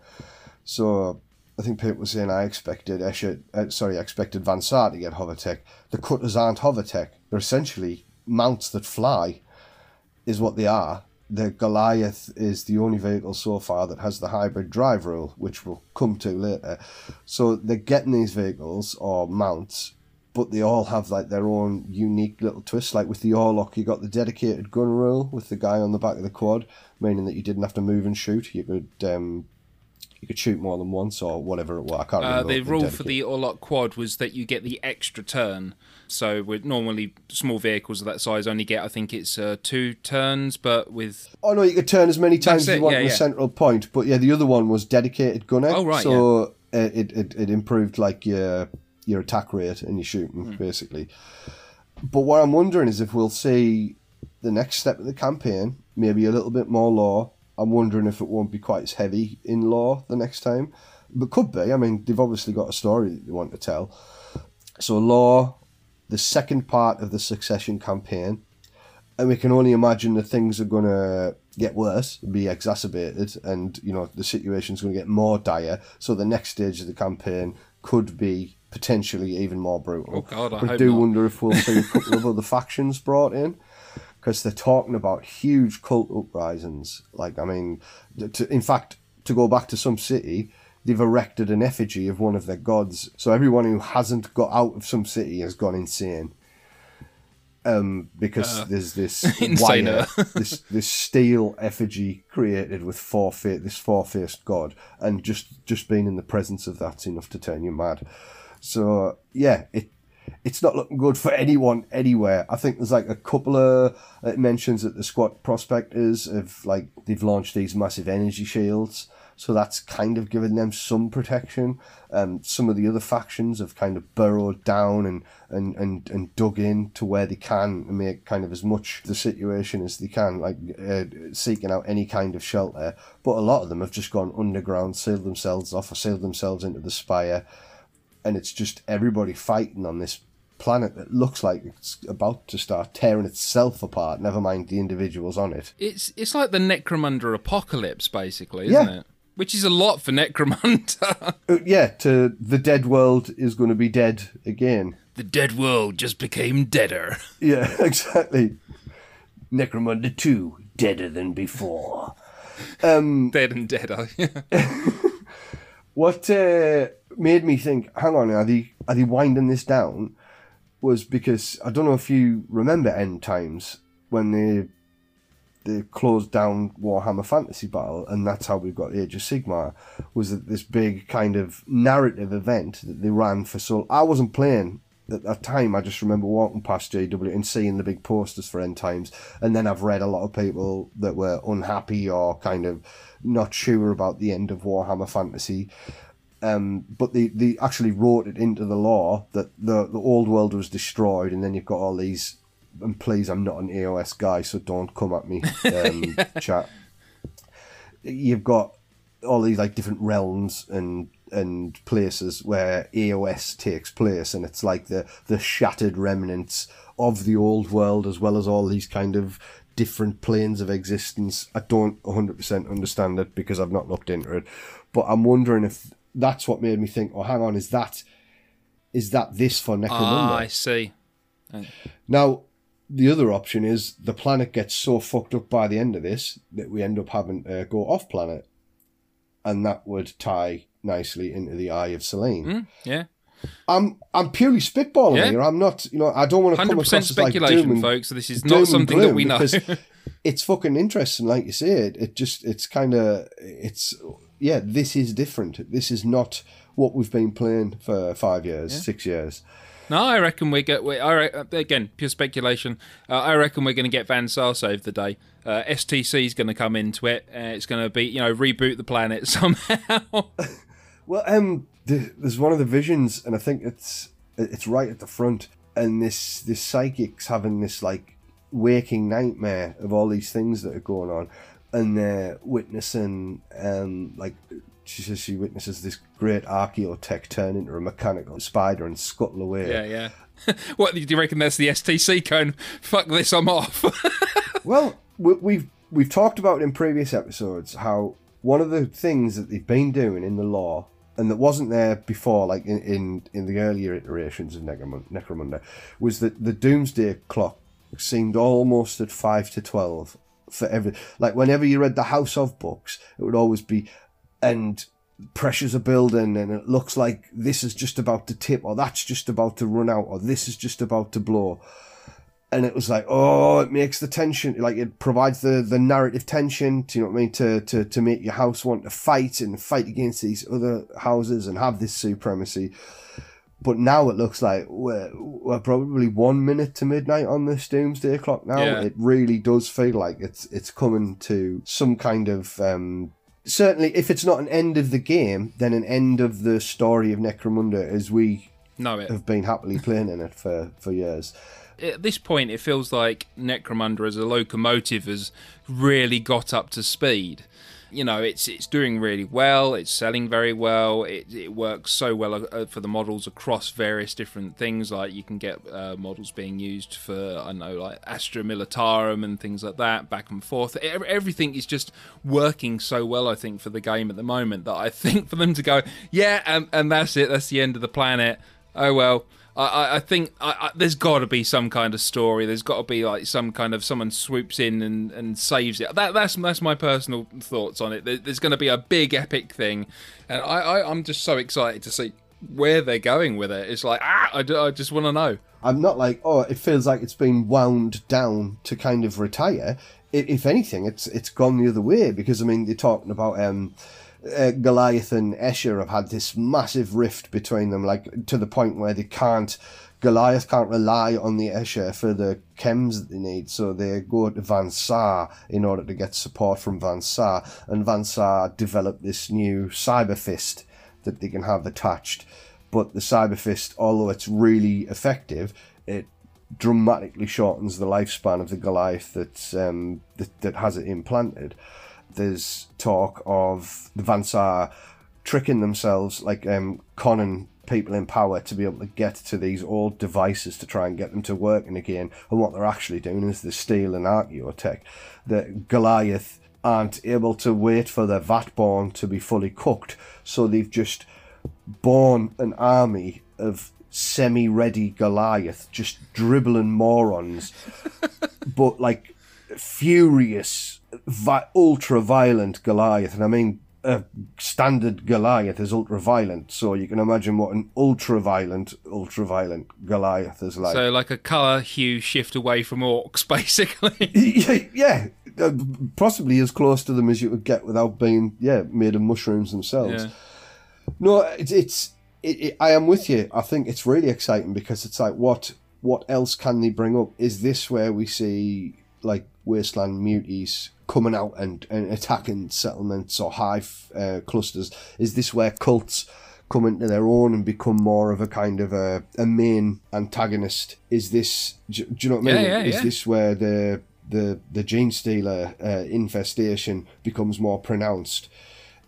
So I think people were saying I expected Escher, uh, sorry, I expected Van Saar to get hovertech. The cutters aren't hovertech. They're essentially mounts that fly, is what they are. The Goliath is the only vehicle so far that has the hybrid drive rule, which we'll come to later. So they're getting these vehicles or mounts but they all have like their own unique little twist. Like with the Orlok, you got the dedicated gun rule with the guy on the back of the quad, meaning that you didn't have to move and shoot. You could um, you could shoot more than once or whatever it was. I can't uh, remember. the rule for the Orlok quad was that you get the extra turn. So with normally small vehicles of that size only get I think it's uh, two turns, but with oh no, you could turn as many times as you want yeah, in the yeah. central point. But yeah, the other one was dedicated gunner. Oh right, so yeah. it, it it improved like your your attack rate and your shooting, mm. basically. But what I'm wondering is if we'll see the next step of the campaign, maybe a little bit more lore. I'm wondering if it won't be quite as heavy in lore the next time. But could be. I mean, they've obviously got a story that they want to tell. So, law, the second part of the Succession campaign, and we can only imagine that things are going to get worse, be exacerbated, and you know the situation's going to get more dire. So the next stage of the campaign could be potentially even more brutal. Oh God, I, I do not. wonder if we'll see a couple of [LAUGHS] other factions brought in because they're talking about huge cult uprisings. Like, I mean, to, in fact, to go back to Sump City, they've erected an effigy of one of their gods. So everyone who hasn't got out of Sump City has gone insane. Um, because uh, there's this [LAUGHS] wire, [LAUGHS] this this steel effigy created with four fa- this four faced god, and just just being in the presence of that's enough to turn you mad. So yeah, it it's not looking good for anyone anywhere. I think there's like a couple of mentions that the squat prospectors have like they've launched these massive energy shields, so that's kind of given them some protection. Um, some of the other factions have kind of burrowed down and, and, and, and dug in to where they can make kind of as much the situation as they can, like uh, seeking out any kind of shelter. But a lot of them have just gone underground, sealed themselves off, or sealed themselves into the spire and it's just everybody fighting on this planet that looks like it's about to start tearing itself apart. Never mind the individuals on it. It's it's like the Necromunda apocalypse, basically, isn't yeah. it? Which is a lot for Necromunda. [LAUGHS] uh, yeah, to the dead world is going to be dead again. The dead world just became deader. [LAUGHS] Yeah, [LAUGHS] exactly. Necromunda 2, deader than before. Um, Dead and deader. what uh, made me think, hang on, are they are they winding this down? Was because I don't know if you remember End Times when they they closed down Warhammer Fantasy Battle, and that's how we got Age of Sigmar. Was that this big kind of narrative event that they ran for so? I wasn't playing at that time. I just remember walking past GW and seeing the big posters for End Times, and then I've read a lot of people that were unhappy or kind of not sure about the end of Warhammer Fantasy. Um, but they, they actually wrote it into the lore that the, the old world was destroyed, and then you've got all these and please, I'm not an AOS guy, so don't come at me, [LAUGHS] um, chat. You've got all these like different realms and and places where AOS takes place, and it's like the the shattered remnants of the old world, as well as all these kind of different planes of existence. I don't 100% understand it because I've not looked into it, but I'm wondering if that's what made me think. Oh, hang on, is that is that this for Necromunda? Ah, I see. Now, the other option is the planet gets so fucked up by the end of this that we end up having to go off planet, and that would tie nicely into the Eye of Selene. Mm, yeah. I'm I'm purely spitballing Yeah. here. I'm not, you know, I don't want to come 100% across as like speculation, doom and, folks, so this is not something that we know. [LAUGHS] it's fucking interesting, like you say. It it just it's kind of it's yeah. This is different. This is not what we've been playing for five years, Yeah. six years. No, I reckon we get. We, I re- again, pure speculation. Uh, I reckon we're going to get Van Saar save the day. Uh, STC is going to come into it. Uh, it's going to be, you know, reboot the planet [LAUGHS] somehow. [LAUGHS] Well, um, the, there's one of the visions, and I think it's it's right at the front, and this this psychic's having this like waking nightmare of all these things that are going on, and they're witnessing um like she says she witnesses this great archaeotech turn into a mechanical spider and scuttle away. yeah, yeah. [LAUGHS] what do you reckon? That's the STC going? Fuck this, I'm off. [LAUGHS] Well, we, we've we've talked about in previous episodes how one of the things that they've been doing in the lore and that wasn't there before, like in in, in the earlier iterations of Necromunda, Necromunda, was that the Doomsday clock seemed almost at five to twelve for every. Like whenever you read the House of books, it would always be, and pressures are building and it looks like this is just about to tip or that's just about to run out or this is just about to blow and it was like, oh, it makes the tension, like it provides the, the narrative tension, to, you know what I mean, to, to, to make your house want to fight and fight against these other houses and have this supremacy. But now it looks like we're, we're probably one minute to midnight on this doomsday clock now. Yeah. It really does feel like it's it's coming to some kind of um, certainly if it's not an end of the game, then an end of the story of Necromunda as we know it. have been happily playing in it for, for years. At this point, it feels like Necromunda as a locomotive has really got up to speed. You know, it's it's doing really well. It's selling very well. It it works so well uh, for the models across various different things. Like you can get uh, models being used for I know like Astra Militarum and things like that, back and forth. Everything is just working so well. I think for the game at the moment that I [LAUGHS] think for them to go, yeah, and and that's it. That's the end of the planet. Oh well. I, I- think I, I, there's got to be some kind of story. There's got to be like some kind of someone swoops in and, and saves it. That, that's that's my personal thoughts on it. There, there's going to be a big epic thing, and I, I I'm just so excited to see where they're going with it. It's like ah, I, I just want to know. I'm not like, oh, it feels like it's been wound down to kind of retire. I- If anything, it's it's gone the other way because I mean, they're talking about um, uh, Goliath and Escher have had this massive rift between them, like to the point where they can't. Goliath can't rely on the Escher for the chems that they need, so they go to Van Saar in order to get support from Van Saar, and Van Saar developed this new Cyber Fist that they can have attached. But the Cyber Fist, although it's really effective, it dramatically shortens the lifespan of the Goliath um, that, that has it implanted. There's talk of the Van Saar tricking themselves, like um, conning people in power to be able to get to these old devices to try and get them to working again. And what they're actually doing is the steel and archaeotech. That Goliath aren't able to wait for their Vatborn to be fully cooked, so they've just born an army of semi-ready Goliath, just dribbling morons, [LAUGHS] but like furious, vi- ultra-violent Goliath. And I mean, a standard Goliath is ultra-violent, so you can imagine what an ultra-violent, ultra-violent Goliath is like. So like a color hue shift away from orcs, [LAUGHS] basically. [LAUGHS] yeah, yeah, uh, possibly as close to them as you would get without being, yeah, made of mushrooms themselves. Yeah. No, it's it's. It, it, I am with you. I think it's really exciting because it's like, what what else can they bring up? Is this where we see like wasteland muties coming out and, and attacking settlements or hive uh, clusters? Is this where cults come into their own and become more of a kind of a, a main antagonist? Is this? Do, do you know what I mean? Yeah, yeah, is yeah. this where the the the gene stealer uh, infestation becomes more pronounced?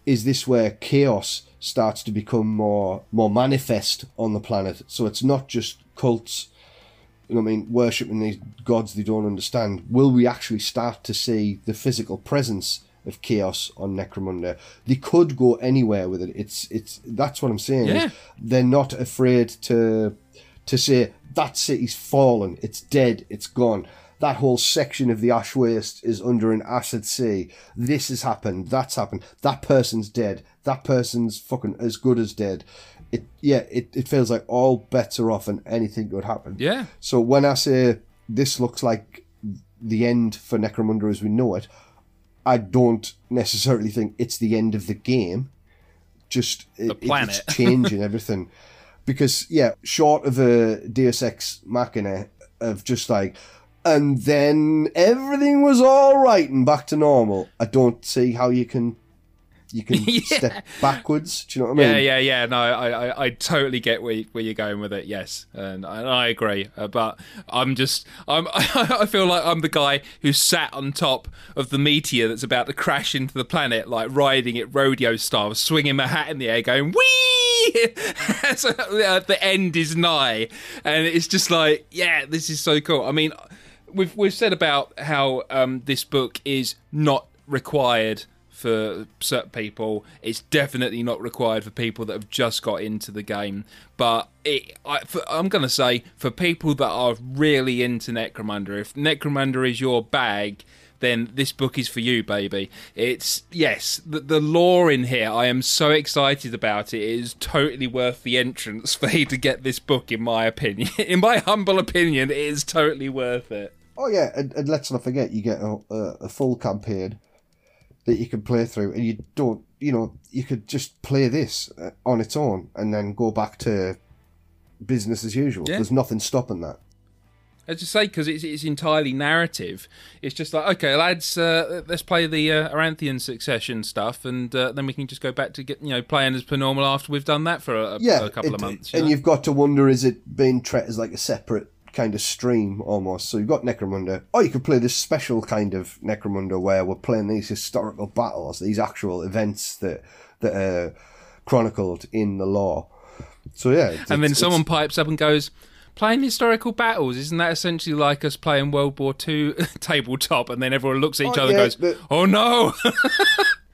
Is this where chaos starts to become more more manifest on the planet? So it's not just cults you know what I mean, worshipping these gods they don't understand, will we actually start to see the physical presence of chaos on Necromunda? They could go anywhere with it. It's it's that's what I'm saying. Yeah. they're not afraid to to say that city's fallen, it's dead, it's gone. That whole section of the ash waste is under an acid sea. This has happened. That's happened. That person's dead. That person's fucking as good as dead. It yeah. It, it feels like all bets are off and anything could happen. Yeah. So when I say this looks like the end for Necromunda as we know it, I don't necessarily think it's the end of the game. Just it, it- planet. it's [LAUGHS] changing everything. Because yeah, short of a Deus Ex Machina of just like, and then everything was all right and back to normal. I don't see how you can you can [LAUGHS] step backwards. Do you know what I mean? Yeah, yeah, yeah. No, I, I, I totally get where, you- where you're going with it. Yes, and I, I agree. Uh, but I'm just, I'm, [LAUGHS] I feel like I'm the guy who sat on top of the meteor that's about to crash into the planet, like riding it rodeo style, swinging my hat in the air, going wee. [LAUGHS] so, uh, the end is nigh, and it's just like, yeah, this is so cool. I mean, we've we've said about how um, this book is not required for certain people. It's definitely not required for people that have just got into the game. But it, I, I'm going to say for people that are really into Necromunda, if Necromunda is your bag, then this book is for you, baby. It's yes, the, the lore in here. I am so excited about it. It is totally worth the entrance [LAUGHS] for you to get this book. In my opinion, [LAUGHS] in my humble opinion, it is totally worth it. Oh yeah, and, and let's not forget you get a, a, a full campaign that you can play through, and you don't, you know, you could just play this uh, on its own and then go back to business as usual. Yeah. There's nothing stopping that. As I say, because it's, it's entirely narrative. It's just like, okay, lads, uh, let's play the uh, Aranthian succession stuff, and uh, then we can just go back to get you know playing as per normal after we've done that for a, Yeah, a couple it- of months. you and know? you've got to wonder: is it being treated as like a separate kind of stream almost? So you've got Necromunda, or you could play this special kind of Necromunda where we're playing these historical battles, these actual events that that are chronicled in the lore. So yeah, it's- and then someone pipes up and goes, "Playing historical battles, isn't that essentially like us playing World War Two [LAUGHS] tabletop?" And then everyone looks at each Oh, other yeah, and goes, but- "Oh no!" [LAUGHS]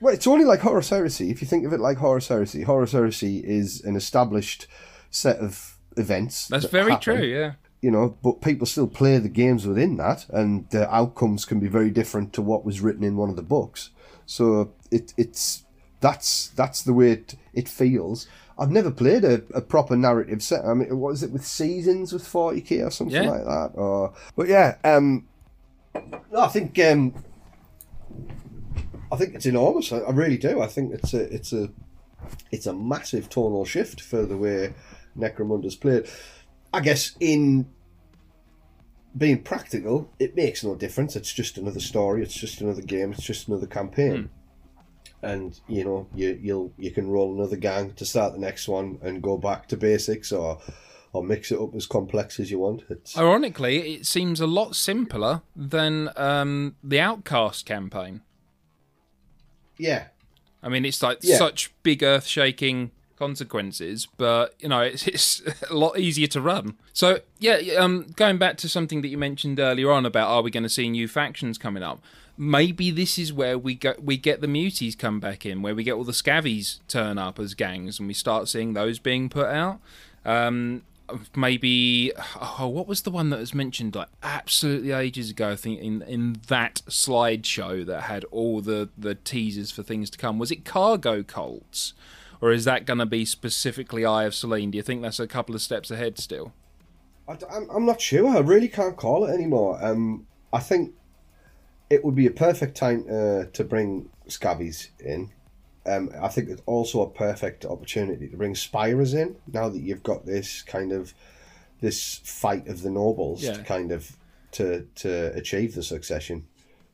Well, it's only like Horus Heresy. If you think of it like Horus Heresy, Horus Heresy is an established set of events. That's that very happen, true. Yeah. You know, but people still play the games within that, and the outcomes can be very different to what was written in one of the books. So it it's that's that's the way it, it feels. I've never played a, a proper narrative set. I mean, what is it with seasons with forty k or something Yeah. like that? Or but yeah, um, I think um, I think it's enormous. I, I really do. I think it's a it's a it's a massive tonal shift for the way Necromunda's played. I guess in being practical, it makes no difference. It's just another story. It's just another game. It's just another campaign. And you know, you you'll you can roll another gang to start the next one and go back to basics, or or mix it up as complex as you want. It's Ironically, it seems a lot simpler than um, the Outcast campaign. yeah, I mean, it's like Yeah. such big earth shaking consequences, but you know, [LAUGHS] it's, it's a lot easier to run. So, yeah, um, going back to something that you mentioned earlier on about are we going to see new factions coming up? Maybe this is where we get we get the muties come back in, where we get all the scavvies turn up as gangs, and we start seeing those being put out. Um, maybe oh, what was the one that was mentioned like absolutely ages ago? I think in in that slideshow that had all the the teasers for things to come. Was it cargo cults, or is that going to be specifically Eye of Selene? Do you think that's a couple of steps ahead still? I, am I'm not sure. I really can't call it anymore. Um, I think it would be a perfect time uh, to bring scavvies in. Um, I think it's also a perfect opportunity to bring Spires in now that you've got this kind of this fight of the nobles Yeah. to kind of to to achieve the succession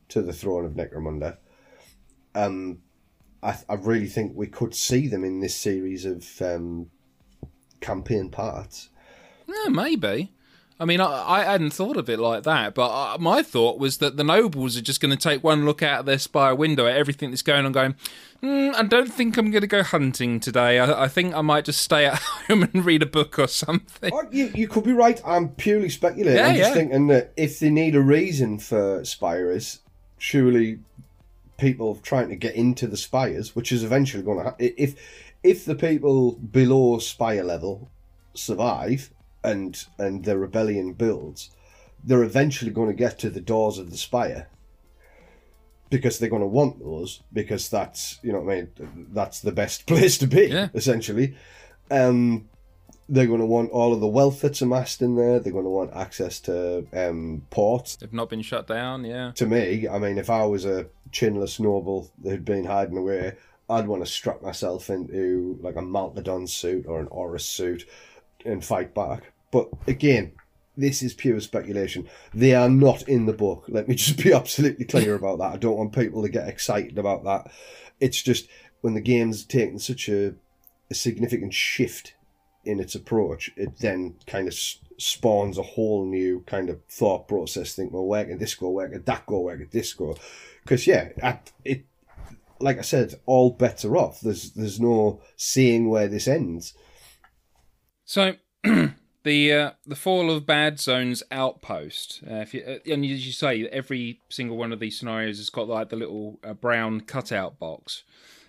to the throne of Necromunda. Um, I, I really think we could see them in this series of um, campaign parts. Yeah, maybe. I mean, I, I hadn't thought of it like that, but uh, my thought was that the nobles are just going to take one look out of their spire window at everything that's going on, going, mm, I don't think I'm going to go hunting today. I, I, think I might just stay at [LAUGHS] home and read a book or something. You, you could be right. I'm purely speculating. Yeah, I'm just yeah. thinking that if they need a reason for spires, surely people trying to get into the spires, which is eventually going to happen. If if the people below spire level survive and and the rebellion builds, they're eventually going to get to the doors of the spire because they're going to want those because that's you know what I mean that's the best [LAUGHS] place to be Yeah. essentially. Um, they're going to want all of the wealth that's amassed in there. They're going to want access to um, ports. They've not been shut down, yeah. To me, I mean, if I was a chinless noble that had been hiding away, I'd want to strap myself into like a Malcadon suit or an Orrus suit and fight back. But again, this is pure speculation. They are not in the book. Let me [LAUGHS] just be absolutely clear about that. I don't want people to get excited about that. It's just when the game's taken such a, a significant shift in its approach, it then kind of spawns a whole new kind of thought process. Think, well, where can this go? Where can that go? Where can this go? Because yeah, at, it like I said, all bets are off. There's there's no seeing where this ends. So [CLEARS THROAT] the uh, the fall of Bad Zone's outpost. Uh, if you, uh, and as you say, every single one of these scenarios has got like the little uh, brown cutout box.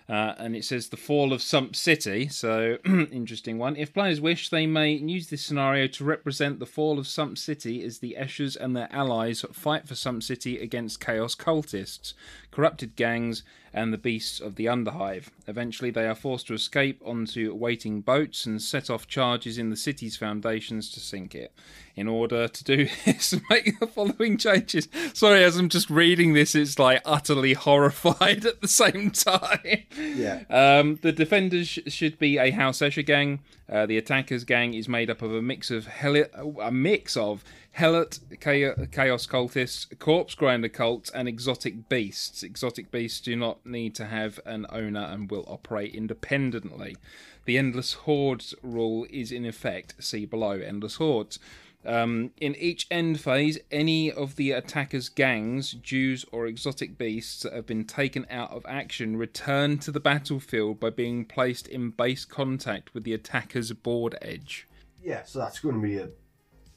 Uh, and it says the fall of Sump City. So, [CLEARS THROAT] interesting one. If players wish, they may use this scenario to represent the fall of Sump City as the Eschers and their allies fight for Sump City against Chaos cultists, corrupted gangs, and the beasts of the Underhive. Eventually, they are forced to escape onto waiting boats and set off charges in the city's foundations to sink it. In order to do [LAUGHS] this, make the following changes. Sorry, as I'm just reading this, it's like utterly horrified [LAUGHS] at the same time. Yeah. Um, the defenders sh- should be a House Escher gang. Uh, the attackers gang is made up of a mix of Hel- a mix of Helot, Chaos cultists, corpse grinder cults, and exotic beasts. Exotic beasts do not need to have an owner and will operate independently. The Endless Hordes rule is in effect. See below Endless Hordes. Um, in each end phase, any of the attackers' gangs, Juves, or exotic beasts that have been taken out of action return to the battlefield by being placed in base contact with the attacker's board edge. Yeah, so that's going to be a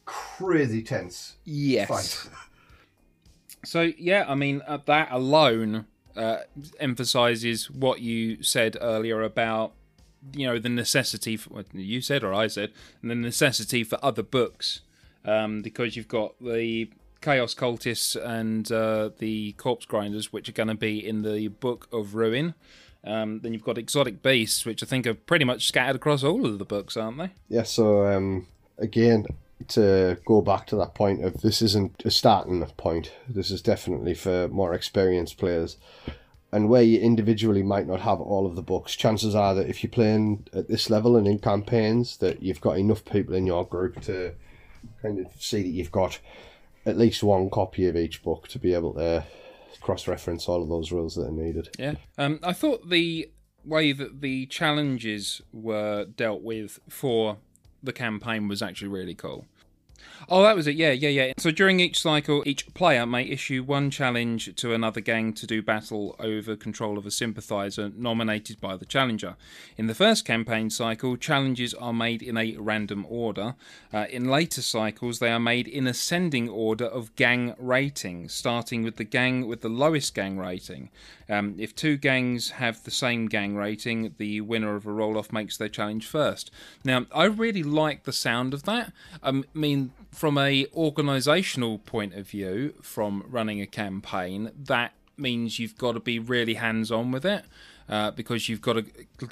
crazy tense Yes. fight. [LAUGHS] So yeah, I mean uh, that alone uh, emphasizes what you said earlier about you know the necessity for what you said or I said, and the necessity for other books um, because you've got the Chaos Cultists and uh, the Corpse Grinders, which are going to be in the Book of Ruin. Um, then you've got Exotic Beasts, which I think are pretty much scattered across all of the books, aren't they? Yeah, so um, again, to go back to that point of this isn't a starting point. This is definitely for more experienced players. And where you individually might not have all of the books, chances are that if you're playing at this level and in campaigns, that you've got enough people in your group to of see that you've got at least one copy of each book to be able to cross-reference all of those rules that are needed. Yeah. Um, I thought the way that the challenges were dealt with for the campaign was actually really cool. Oh, that was it. Yeah, yeah, yeah. So during each cycle, each player may issue one challenge to another gang to do battle over control of a sympathizer nominated by the challenger. In the first campaign cycle, challenges are made in a random order. Uh, in later cycles, they are made in ascending order of gang rating, starting with the gang with the lowest gang rating. Um, if two gangs have the same gang rating, the winner of a roll off makes their challenge first. Now, I really like the sound of that. Um, I mean, from a organisational point of view, from running a campaign, that means you've got to be really hands on with it. Uh, because you've got to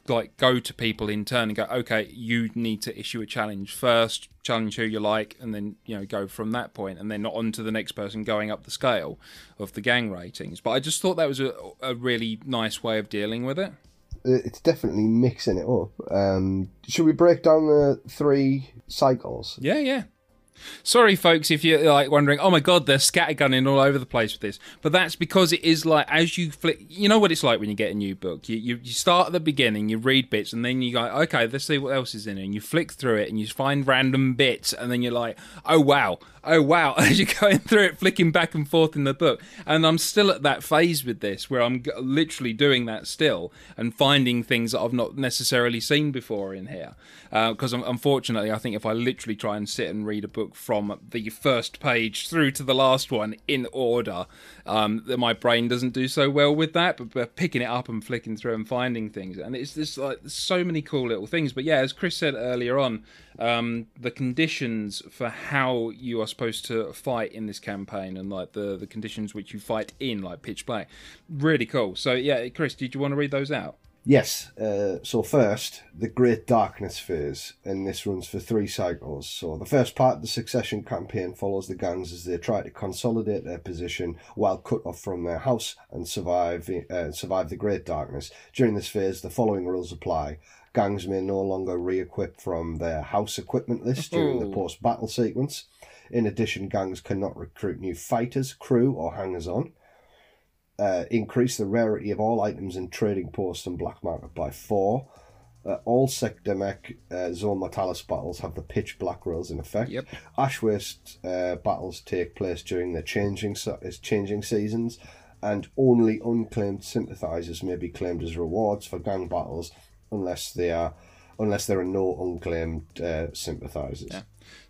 like go to people in turn and go, okay, you need to issue a challenge first, challenge who you like, and then you know go from that point, and then on to the next person going up the scale of the gang ratings. But I just thought that was a, a really nice way of dealing with it. it's definitely mixing it up. Um, should we break down the three cycles? Yeah, yeah. Sorry, folks, if you're like wondering, oh my god, they're scattergunning all over the place with this. But that's because it is like as you flick, you know what it's like when you get a new book. You, you you start at the beginning, you read bits, and then you go, okay, let's see what else is in it. And you flick through it, and you find random bits, and then you're like, oh wow, oh wow, [LAUGHS] as you're going through it, flicking back and forth in the book. And I'm still at that phase with this where I'm literally doing that still and finding things that I've not necessarily seen before in here. Because unfortunately, I think if I literally try and sit and read a book from the first page through to the last one in order, um, that my brain doesn't do so well with that. But, but picking it up and flicking through and finding things, and it's just like so many cool little things. But yeah, as Chris said earlier on, um, the conditions for how you are supposed to fight in this campaign and like the the conditions which you fight in, like pitch black, really cool. So yeah, Chris, did you want to read those out? Yes. Uh, so first, the Great Darkness phase, and this runs for three cycles. So the first part of the Succession campaign follows the gangs as they try to consolidate their position while cut off from their house and survive uh, survive the Great Darkness. During this phase, the following rules apply. Gangs may no longer re-equip from their house equipment list during the post-battle sequence. In addition, gangs cannot recruit new fighters, crew, or hangers-on uh, increase the rarity of all items in trading posts and black market by four. Uh, all sector mech uh, zone mortalis battles have the pitch black rules in effect. Yep. Ash waste uh, battles take place during the changing is changing seasons, and only unclaimed sympathizers may be claimed as rewards for gang battles, unless they are unless there are no unclaimed uh, sympathizers.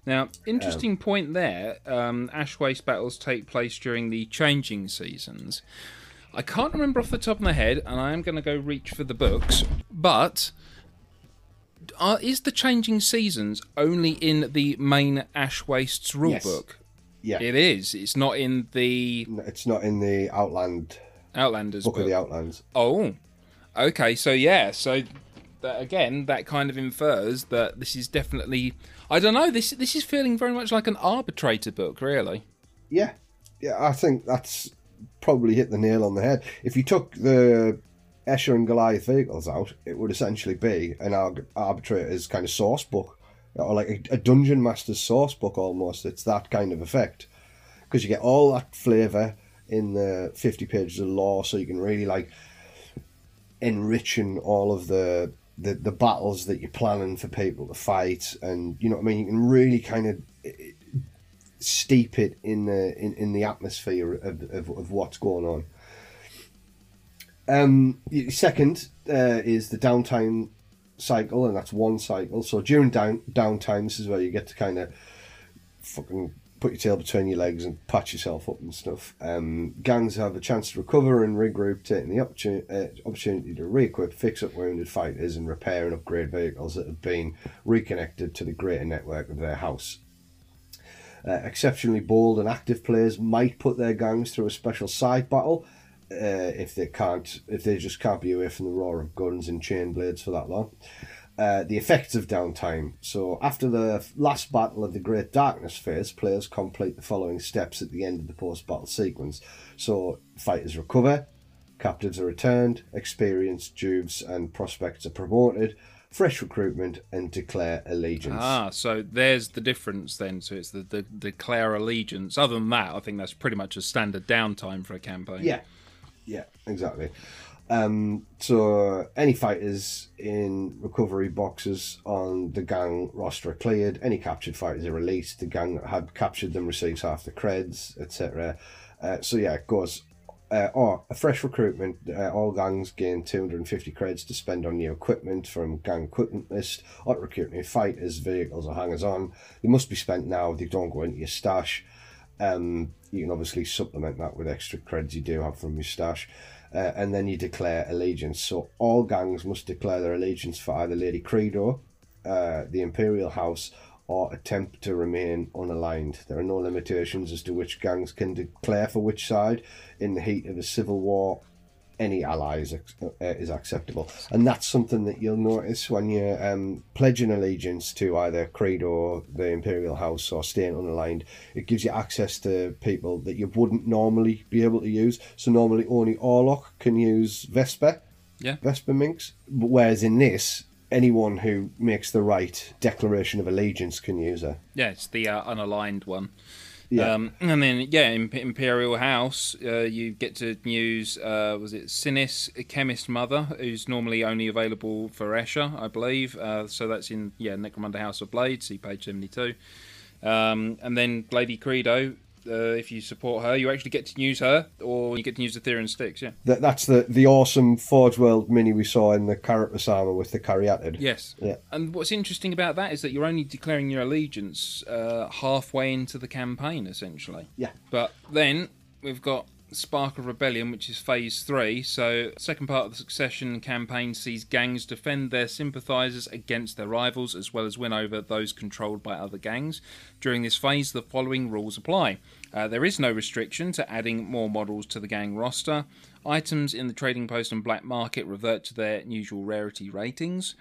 Now, interesting point there. Um, Ash Waste battles take place during the changing seasons. I can't remember off the top of my head, and I am going to go reach for the books. But are, is the changing seasons only in the main Ash Wastes Yes. rulebook? Yeah. It is. It's not in the No, It's not in the Outland Outlanders book book. of the Outlands. Oh, okay. So yeah. So that, again, that kind of infers that this is definitely. I don't know. This this is feeling very much like an arbitrator book, really. Yeah, yeah, I think that's probably hit the nail on the head. If you took the Escher and Goliath vehicles out, it would essentially be an arbitrator's kind of source book, or like a, dungeon master's source book almost. It's that kind of effect because you get all that flavour in the fifty pages of lore, so you can really like enriching all of the. The, the battles that you're planning for people to fight, and you know what I mean. You can really kind of steep it in the in, in the atmosphere of, of, of what's going on. Um, second uh, is the downtime cycle, and that's one cycle. So during down downtime, this is where you get to kind of fucking put your tail between your legs and patch yourself up and stuff. Um, gangs have a chance to recover and regroup, taking the opportunity, uh, opportunity to re-equip, fix up wounded fighters, and repair and upgrade vehicles that have been reconnected to the greater network of their house. Uh, exceptionally bold and active players might put their gangs through a special side battle uh, if they can't, if they just can't be away from the roar of guns and chain blades for that long. Uh, the effects of downtime. So, after the last battle of the Great Darkness phase, players complete the following steps at the end of the post battle sequence. So, fighters recover, captives are returned, experienced Juves and prospects are promoted, fresh recruitment, and declare allegiance. Ah, so there's the difference then. So it's the, the declare allegiance. Other than that, I think that's pretty much a standard downtime for a campaign. Yeah, yeah, exactly. Um, so any fighters in recovery boxes on the gang roster are cleared. Any captured fighters are released. The gang that had captured them receives half the creds, etc. Uh, so yeah, it goes. Uh, or a fresh recruitment. Uh, all gangs gain 250 creds to spend on new equipment from gang equipment list. Or recruit new fighters, vehicles, or hangers on. They must be spent now. They don't go into your stash. Um, you can obviously supplement that with extra creds you do have from your stash. Uh, and then you declare allegiance. So all gangs must declare their allegiance for either Lady Credo, uh, the Imperial House, or attempt to remain unaligned. There are no limitations as to which gangs can declare for which side. In the heat of a civil war, any ally is, uh, is acceptable. And that's something that you'll notice when you're um, pledging allegiance to either Creed or the Imperial House or staying unaligned. It gives you access to people that you wouldn't normally be able to use. So normally only Orlok can use Vesper, Yeah. Vesper Minx. But Whereas in this, anyone who makes the right declaration of allegiance can use her. Yeah, it's the uh, unaligned one. Yeah. Um, and then, yeah, Imperial House, uh, you get to use, uh, was it Sinis, Chemist Mother, who's normally only available for Escher, I believe. Uh, so that's in, yeah, Necromunda House of Blade, see page 72. Um, and then Lady Credo, uh, if you support her, you actually get to use her, or you get to use the Therian sticks. Yeah. That, that's the, the awesome Forge World mini we saw in the Carapace armor with the Caryatid. Yes. Yeah. And what's interesting about that is that you're only declaring your allegiance uh, halfway into the campaign, essentially. Yeah. But then we've got Spark of Rebellion, which is phase three. So, second part of the Succession campaign sees gangs defend their sympathisers against their rivals, as well as win over those controlled by other gangs. During this phase, the following rules apply. Uh, there is no restriction to adding more models to the gang roster. Items in the trading post and black market revert to their usual rarity ratings.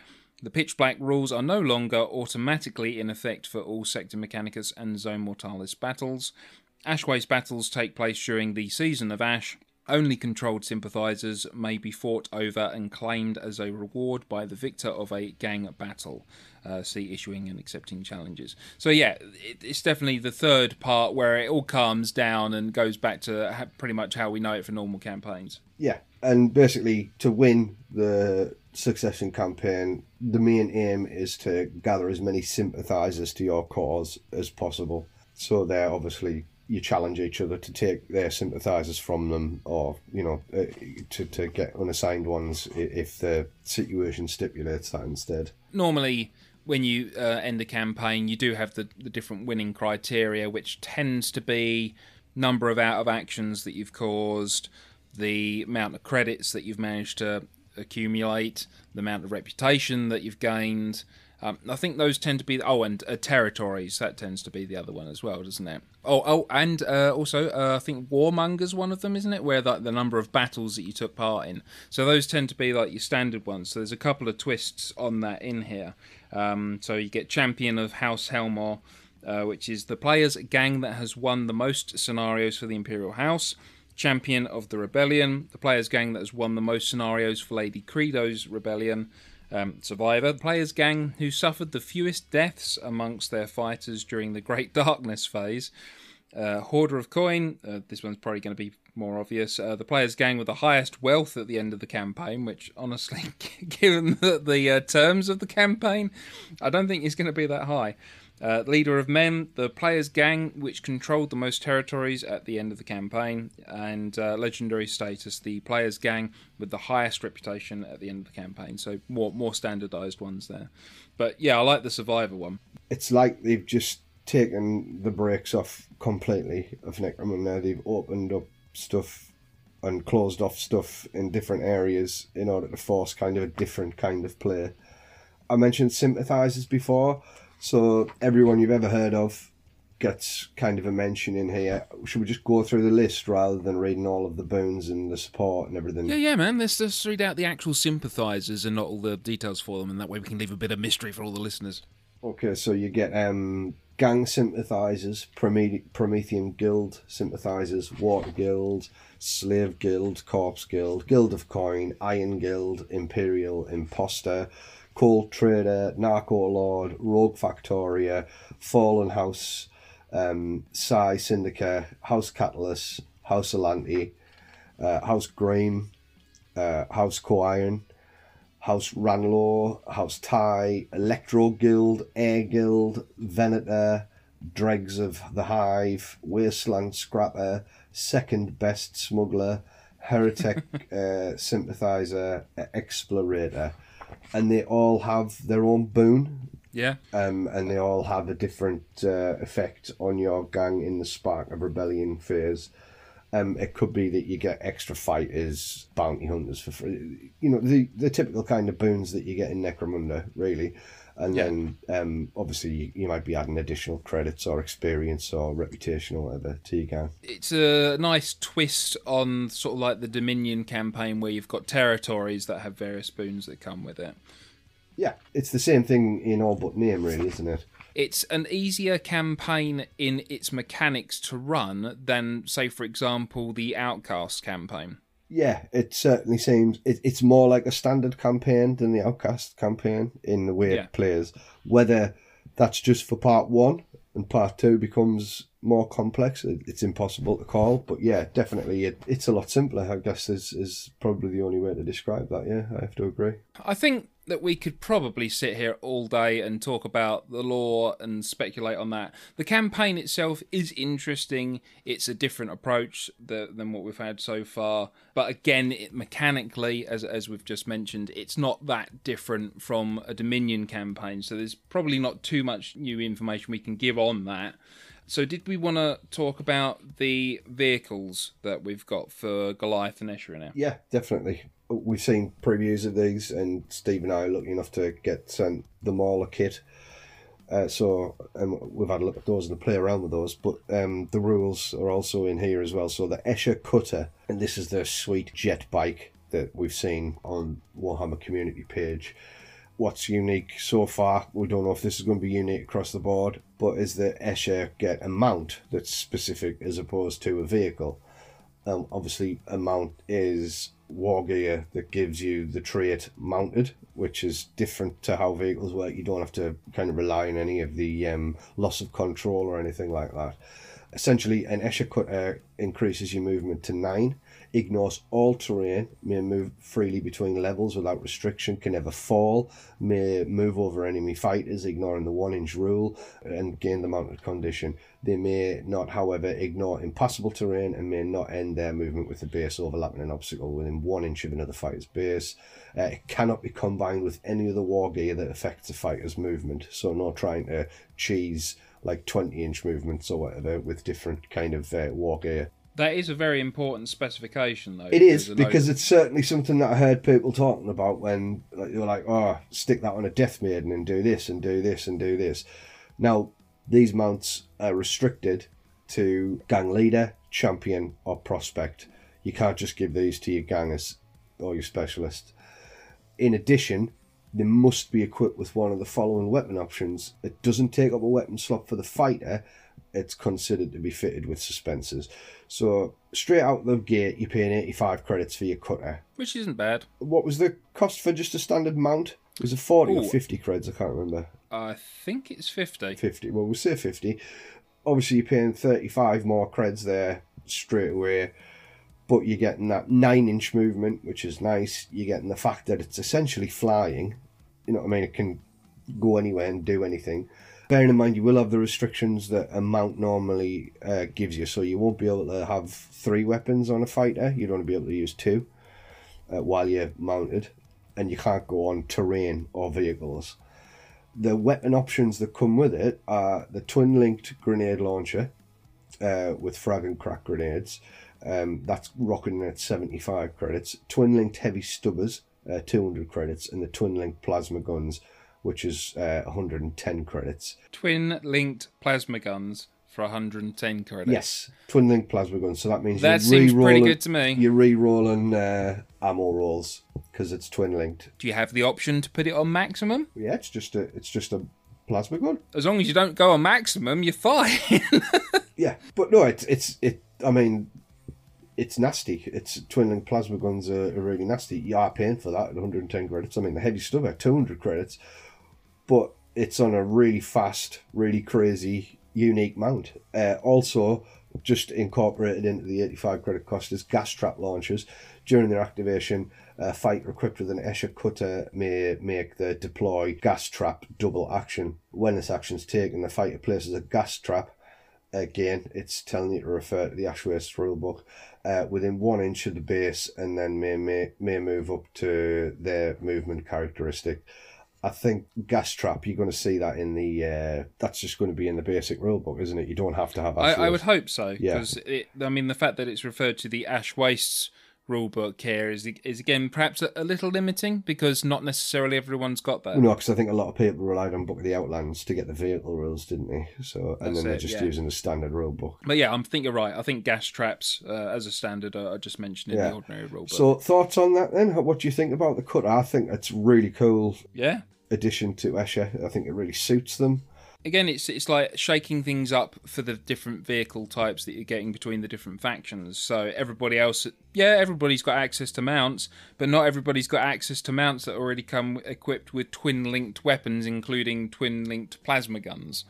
The pitch black rules are no longer automatically in effect for all Sector Mechanicus and Zone Mortalis battles. Ash Wastes battles take place during the season of Ash. Only controlled sympathisers may be fought over and claimed as a reward by the victor of a gang battle. Uh, see issuing and accepting challenges. So yeah, it, it's definitely the third part where it all calms down and goes back to ha- pretty much how we know it for normal campaigns. Yeah, and basically to win the succession campaign, the main aim is to gather as many sympathisers to your cause as possible. So they're obviously you challenge each other to take their sympathisers from them, or you know, uh, to to get unassigned ones if the situation stipulates that instead. normally when you uh, end a campaign you do have the, the different winning criteria which tends to be number of out of actions that you've caused the amount of credits that you've managed to accumulate the amount of reputation that you've gained um, I think those tend to be oh, and uh, territories that tends to be the other one as well, doesn't it? Oh, oh, and uh, also uh, I think Warmonger's one of them, isn't it? Where like the number of battles that you took part in. So those tend to be like your standard ones. So there's a couple of twists on that in here. Um, so you get Champion of House Helmawr, uh, which is the player's gang that has won the most scenarios for the Imperial House. Champion of the Rebellion, the player's gang that has won the most scenarios for Lady Credo's Rebellion. Um, Survivor, the player's gang who suffered the fewest deaths amongst their fighters during the Great [LAUGHS] Darkness phase. Uh, Hoarder of Coin, uh, this one's probably going to be more obvious. Uh, the player's gang with the highest wealth at the end of the campaign, which honestly, [LAUGHS] given the, the uh, terms of the campaign, I don't think is going to be that high. Uh, leader of Men, the player's gang which controlled the most territories at the end of the campaign, and uh, legendary status, the player's gang with the highest reputation at the end of the campaign. So more more standardized ones there. But yeah, I like the Survivor one. It's like they've just taken the brakes off completely of Necromunda. They've opened up stuff and closed off stuff in different areas in order to force kind of a different kind of play. I mentioned sympathizers before, so everyone you've ever heard of gets kind of a mention in here. Should we just go through the list rather than reading all of the boons and the support and everything? Yeah, yeah, man. Let's just read out the actual sympathizers and not all the details for them, and that way we can leave a bit of mystery for all the listeners. Okay, so you get um, gang sympathizers, Prome- Promethean Guild sympathizers, Water Guild, Slave Guild, Corpse Guild, Guild of Coin, Iron Guild, Imperial Imposter, Cold Trader, Narco Lord, Rogue Factoria, Fallen House, um, Psy Syndicate, House Catallus, House Ulanti, uh, House Greim, uh, House Ko'Iron, House Ran Lo, House Ty, Electro Guild, Air Guild, Venator, Dregs of the Hive, Wasteland Scrapper, Second Best Smuggler, Heretic [LAUGHS] uh, Sympathizer, Explorator. And they all have their own boon, Yeah. um, and they all have a different uh, effect on your gang in the Spark of Rebellion phase. Um, it could be that you get extra fighters, bounty hunters for free. You know, the, the typical kind of boons that you get in Necromunda, really. And Yeah. then, um, obviously, you, you might be adding additional credits or experience or reputation or whatever to your game. It's a nice twist on sort of like the Dominion campaign where you've got territories that have various boons that come with it. Yeah, it's the same thing in all but name, really, isn't it? It's an easier campaign in its mechanics to run than, say, for example, the Outcast campaign. Yeah, it certainly seems it, it's more like a standard campaign than the Outcast campaign in the way Yeah. it plays. Whether that's just for part one and part two becomes more complex, it, it's impossible to call. But yeah, definitely, it, it's a lot simpler. I guess is is probably the only way to describe that. Yeah, I have to agree. I think that we could probably sit here all day and talk about the lore and speculate on that. The campaign itself is interesting. It's a different approach th- than what we've had so far. But again, it, mechanically, as as we've just mentioned, it's not that different from a Dominion campaign. So there's probably not too much new information we can give on that. So did we want to talk about the vehicles that we've got for Goliath and Escher now? Yeah, definitely. We've seen previews of these, and Steve and I are lucky enough to get sent the Mauler kit. Uh, so and we've had a look at those and play around with those. But um, the rules are also in here as well. So the Escher Cutter, and this is the sweet jet bike that we've seen on Warhammer community page. What's unique so far, we don't know if this is going to be unique across the board, but is that Escher get a mount that's specific as opposed to a vehicle. Um, obviously, a mount is war gear that gives you the trait mounted, which is different to how vehicles work. You don't have to kind of rely on any of the um, loss of control or anything like that. Essentially, an Escher cutter increases your movement to nine, ignores all terrain, may move freely between levels without restriction, can never fall, may move over enemy fighters, ignoring the one inch rule, and gain the mounted condition. They may not, however, ignore impassable terrain and may not end their movement with the base overlapping an obstacle within one inch of another fighter's base. Uh, it cannot be combined with any other war gear that affects a fighter's movement, so no trying to cheese like 20 inch movements or whatever with different kind of uh, war gear. That is a very important specification, though. It is because it's certainly something that I heard people talking about when like, they were like, "Oh, stick that on a Death Maiden and do this and do this and do this." Now, these mounts are restricted to gang leader, champion, or prospect. You can't just give these to your gangers or your specialist. In addition, they must be equipped with one of the following weapon options. It doesn't take up a weapon slot for the fighter. It's considered to be fitted with suspensors. So straight out the gate, you're paying 85 credits for your cutter. which isn't bad. What was the cost for just a standard mount? Was it 40 or 50 creds? I can't remember. I think it's fifty. 50. Well, we'll say 50. Obviously, you're paying 35 more creds there straight away, but you're getting that 9 inch movement, which is nice. You're getting the fact that it's essentially flying. You know what I mean? It can go anywhere and do anything. Bearing in mind, you will have the restrictions that a mount normally uh, gives you, so you won't be able to have three weapons on a fighter. You'd only be able to use two uh, while you're mounted, and you can't go on terrain or vehicles the weapon options that come with it are the twin linked grenade launcher uh, with frag and crack grenades. Um, that's rocking at 75 credits. Twin linked heavy stubbers, uh, 200 credits. And the twin linked plasma guns, which is uh, 110 credits. Twin linked plasma guns for 110 credits. Yes, twin linked plasma guns. So that means That seems pretty re-rolling- good to me. You're re rolling uh, ammo rolls because it's twin linked. Do you have the option to put it on maximum? Yeah, it's just a it's just a plasma gun. As long as you don't go on maximum, you're fine. [LAUGHS] Yeah, but no, it's it's it. I mean, it's nasty. It's twin link plasma guns are, are really nasty. You are paying for that at 110 credits. I mean, the heavy stuff at 200 credits, but it's on a really fast, really crazy, unique mount. Uh, also, just incorporated into the 85 credit cost is gas trap launchers. During their activation, a fighter equipped with an Escher cutter may make the deploy gas trap double action. When this action is taken, the fighter places a gas trap again, it's telling you to refer to the Ash Waste rulebook uh, within one inch of the base, and then may, may may move up to their movement characteristic. I think gas trap. You're going to see that in the. Uh, that's just going to be in the basic rulebook, isn't it? You don't have to have. I, I would hope so. Yeah. Because I mean, the fact that it's referred to the Ash Wastes rulebook here is is again perhaps a, a little limiting because not necessarily everyone's got that. No, because I think a lot of people relied on Book of the Outlands to get the vehicle rules, didn't they? So, and That's then they're it, just yeah. using the standard rulebook. But yeah, I think you're right. I think gas traps uh, as a standard are, are just mentioned in Yeah. the ordinary rulebook. So, thoughts on that then? What do you think about the cut? I think it's really cool yeah, addition to Escher. I think it really suits them. Again, it's it's like shaking things up for the different vehicle types that you're getting between the different factions. So everybody else, yeah, everybody's got access to mounts, but not everybody's got access to mounts that already come equipped with twin-linked weapons, including twin-linked plasma guns.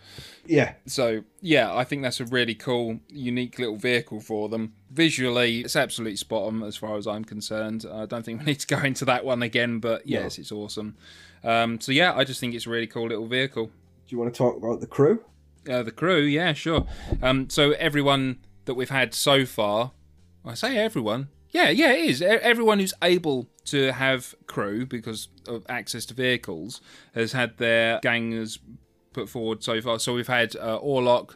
Yeah. So yeah, I think that's a really cool, unique little vehicle for them. Visually, it's absolutely spot on as far as I'm concerned. I don't think we [LAUGHS] need to go into that one again, but yes, it's awesome. Um, so yeah, I just think it's a really cool little vehicle. Do you want to talk about the crew? Uh, the crew, yeah, sure. Um, so everyone that we've had so far, I say everyone, yeah, yeah, it is. Everyone who's able to have crew because of access to vehicles has had their gangers put forward so far. So we've had uh, Orlock,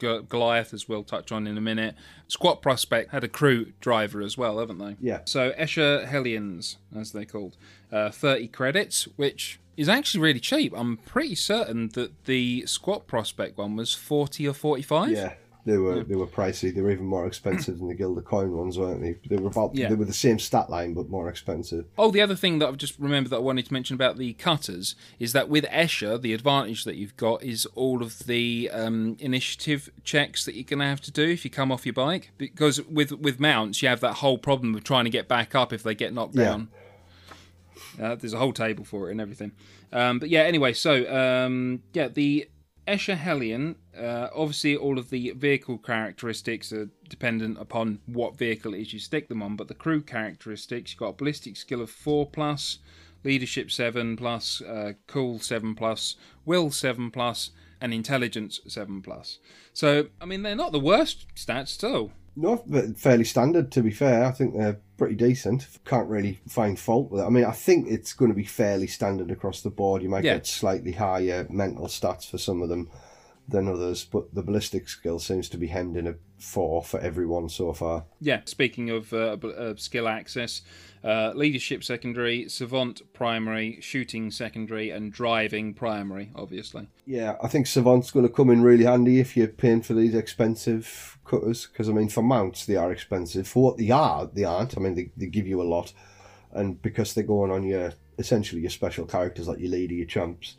G- Goliath, as we'll touch on in a minute. Squat Prospect had a crew driver as well, haven't they? Yeah. So Escher Hellions, as they're called, uh, 30 credits, which is actually really cheap. I'm pretty certain that the Squat Prospect one was 40 or 45. Yeah. They were they were pricey. They were even more expensive than the Guild of Coin ones, weren't they? They were about Yeah. they were the same stat line but more expensive. Oh, the other thing that I've just remembered that I wanted to mention about the cutters is that with Escher, the advantage that you've got is all of the um, initiative checks that you're going to have to do if you come off your bike. Because with with mounts, you have that whole problem of trying to get back up if they get knocked Yeah. down. Uh, there's a whole table for it and everything. Um, but yeah, anyway, so um, yeah, the Escher Hellion, uh, obviously all of the vehicle characteristics are dependent upon what vehicle it is you stick them on, but the crew characteristics, you've got a ballistic skill of 4 plus, leadership 7 plus, uh, cool 7 plus, will 7 plus, and intelligence 7 plus. So, I mean, they're not the worst stats at all. No, but fairly standard to be fair. I think they're pretty decent. Can't really find fault with it. I mean, I think it's going to be fairly standard across the board. You might Yeah. get slightly higher mental stats for some of them than others, but the ballistic skill seems to be hemmed in a four for everyone so far. Yeah, speaking of uh, uh, skill access, uh, leadership secondary, savant primary, shooting secondary, and driving primary, obviously. Yeah, I think Savant's going to come in really handy if you're paying for these expensive cutters. Because, I mean, for mounts, they are expensive. For what they are, they aren't. I mean, they, they give you a lot. And because they're going on your, essentially, your special characters like your leader, your champs,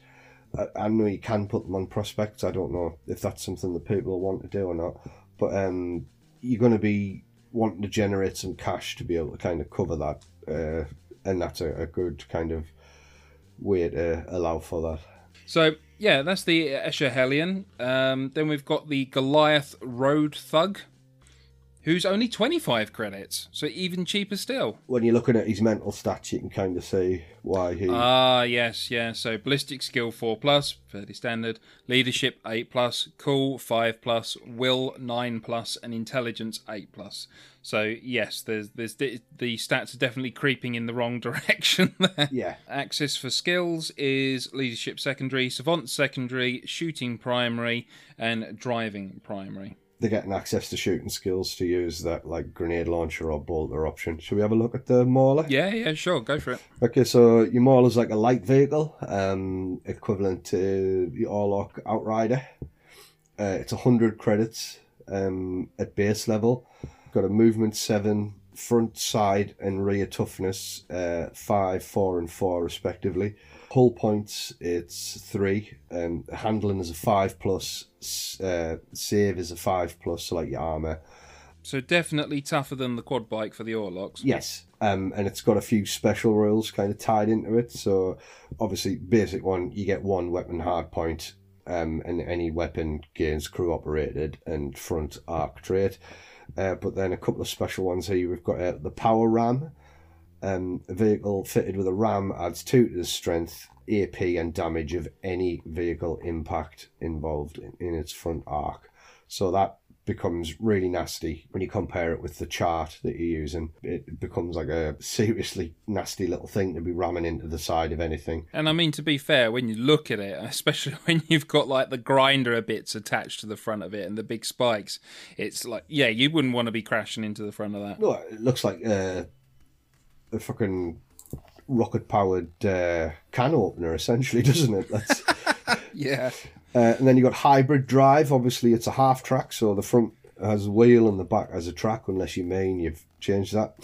I, I know you can put them on prospects. I don't know if that's something that people want to do or not. But um, you're going to be wanting to generate some cash to be able to kind of cover that. Uh, and that's a, a good kind of way to allow for that. So, yeah, that's the Escher Hellion. Um, then we've got the Goliath Road Thug, who's only 25 credits, so even cheaper still. when you're looking at his mental stats, you can kind of see why he. Ah, yes, yeah. So ballistic skill four plus, fairly standard. Leadership eight plus, cool five plus, will nine plus, and intelligence eight plus. So yes, there's there's the, the stats are definitely creeping in the wrong [LAUGHS] direction there. Yeah. Access for skills is leadership secondary, savant secondary, shooting primary, and driving primary. They're getting access to shooting skills to use that like grenade launcher or bolter option. Should we have a look at the Mauler? Yeah, yeah, sure, go for it. Okay, so your Mauler's like a light vehicle, um, equivalent to the Orlock Outrider. Uh, it's 100 credits um, at base level. Got a movement 7, front, side, and rear toughness uh, 5, 4, and 4, respectively. Hull points, it's 3. Um, handling is a 5 plus. Uh, save is a 5 plus, so like your armour. So definitely tougher than the quad bike for the Orlocks. Yes. Um, and it's got a few special rules kind of tied into it. So, obviously, basic one, you get one weapon hard point, um, and any weapon gains crew operated and front arc trait. Uh, but then a couple of special ones here. We've got uh, the power ram. Um, a vehicle fitted with a ram adds two to the strength, AP, and damage of any vehicle impact involved in, in its front arc. So that becomes really nasty when you compare it with the chart that you're using. It becomes like a seriously nasty little thing to be ramming into the side of anything. And I mean, to be fair, when you look at it, especially [LAUGHS] when you've got like the grinder bits attached to the front of it and the big spikes, it's like, yeah, you wouldn't want to be crashing into the front of that. No, it looks like uh, a fucking rocket powered uh, can opener, essentially, [LAUGHS] doesn't it? That's. [LAUGHS] Yeah. Uh, and then you got hybrid drive. Obviously, it's a half track, so the front has a wheel and the back has a track, unless you mean you've changed that.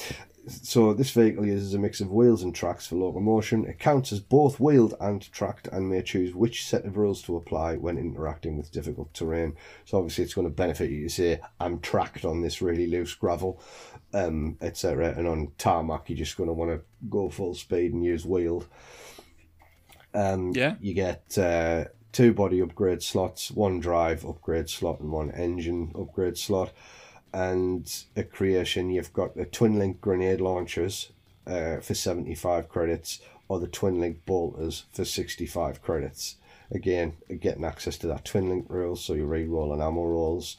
so this vehicle uses a mix of wheels and tracks for locomotion. It counts as both wheeled and tracked and may choose which set of rules to apply when interacting with difficult terrain. So obviously it's going to benefit you to say, I'm tracked on this really loose gravel, um, etc. And on tarmac, you're just going to want to go full speed and use wheeled. Um, Yeah. You get uh, two body upgrade slots, one drive upgrade slot, and one engine upgrade slot. And a creation, you've got the twin link grenade launchers uh, for 75 credits, or the twin link bolters for 65 credits. Again, getting access to that twin link rule, so you re-roll and ammo rolls.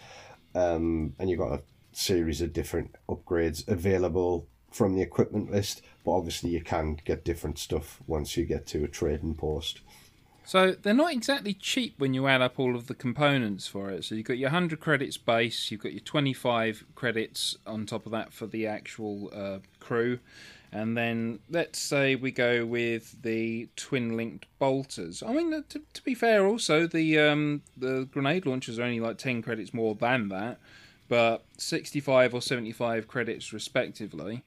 Um, and you've got a series of different upgrades available from the equipment list, but obviously you can get different stuff once you get to a trading post. So they're not exactly cheap when you add up all of the components for it. So you've got your 100 credits base, you've got your 25 credits on top of that for the actual uh, crew. And then let's say we go with the twin linked bolters. I mean, to, to be fair, also the um, the grenade launchers are only like 10 credits more than that, but 65 or 75 credits respectively.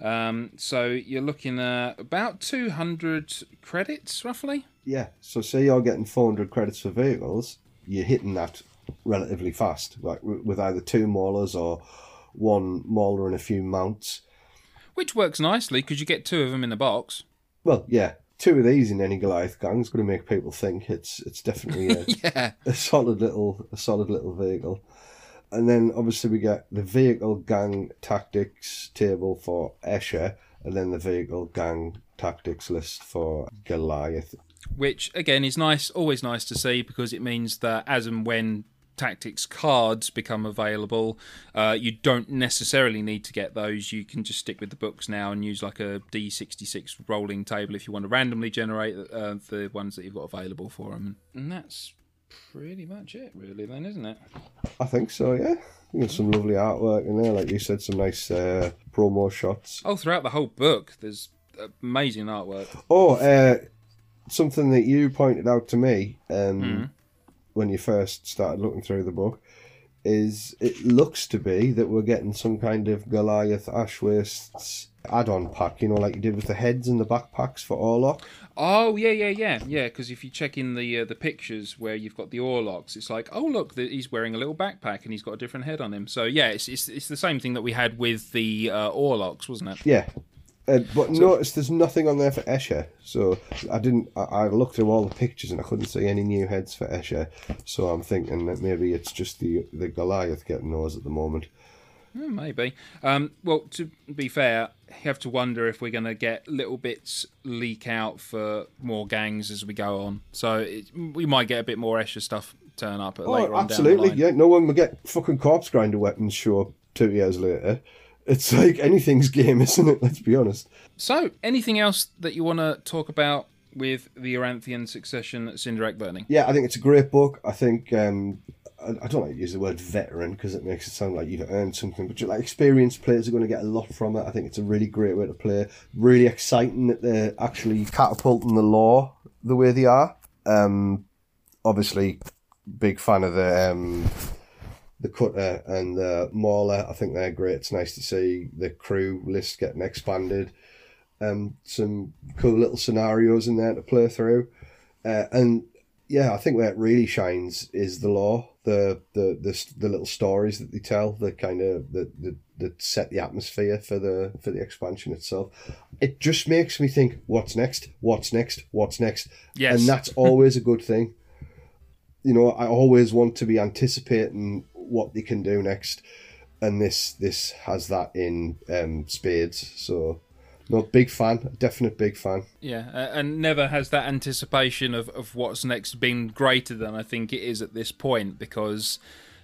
Um, so you're looking at about 200 credits roughly. Yeah, so say you're getting 400 credits for vehicles, you're hitting that relatively fast, like with either two maulers or one mauler and a few mounts. Which works nicely because you get two of them in the box. Well, yeah, two of these in any Goliath gang is going to make people think it's it's definitely a, [LAUGHS] Yeah. a solid little a solid little vehicle. And then obviously we get the vehicle gang tactics table for Escher, and then the vehicle gang tactics list for Goliath. Which again is nice, always nice to see because it means that as and when tactics cards become available, uh, you don't necessarily need to get those. You can just stick with the books now and use like a D66 rolling table if you want to randomly generate uh, the ones that you've got available for them. And that's pretty much it, really, then, isn't it? I think so, yeah. You got some lovely artwork in there, like you said, some nice uh, promo shots. Oh, throughout the whole book, there's amazing artwork. Oh, uh, something that you pointed out to me um, Mhm. when you first started looking through the book is it looks to be that we're getting some kind of Goliath Ash Wastes add-on pack, you know, like you did with the heads and the backpacks for Orlock. Oh yeah, yeah, yeah, yeah. Because if you check in the uh, the pictures where you've got the Orlocks, it's like, oh look, the, he's wearing a little backpack and he's got a different head on him. So yeah, it's it's, it's the same thing that we had with the uh, Orlocks, wasn't it? Yeah. Uh, but notice there's nothing on there for Escher, so I didn't. I, I looked through all the pictures and I couldn't see any new heads for Escher. So I'm thinking that maybe it's just the the Goliath getting those at the moment. Hmm, maybe. Um, well, to be fair, you have to wonder if we're going to get little bits leak out for more gangs as we go on. So it, we might get a bit more Escher stuff turn up at later Oh, on absolutely. down the line. Yeah, no one will get fucking corpse grinder weapons show up two years later. It's like anything's game, [LAUGHS] isn't it? Let's be honest. So, anything else that you want to talk about with the Aranthian Succession Cinderak Burning? Yeah, I think it's a great book. I think um, I, I don't like to use the word veteran because it makes it sound like you've earned something, but like experienced players are going to get a lot from it. I think it's a really great way to play. Really exciting that they're actually catapulting the lore the way they are. Um, obviously, big fan of the um, the cutter and the mauler. I think they're great. It's nice to see the crew list getting expanded. Um, some cool little scenarios in there to play through, uh, and yeah, I think where it really shines is the lore, the the the, the little stories that they tell, the kind of that that that set the atmosphere for the for the expansion itself. It just makes me think, what's next? What's next? What's next? Yes. and that's always a good thing. You know, I always want to be anticipating what they can do next, and this this has that in um, spades. So, no, big fan, definite big fan. Yeah, and never has that anticipation of, of what's next been greater than I think it is at this point because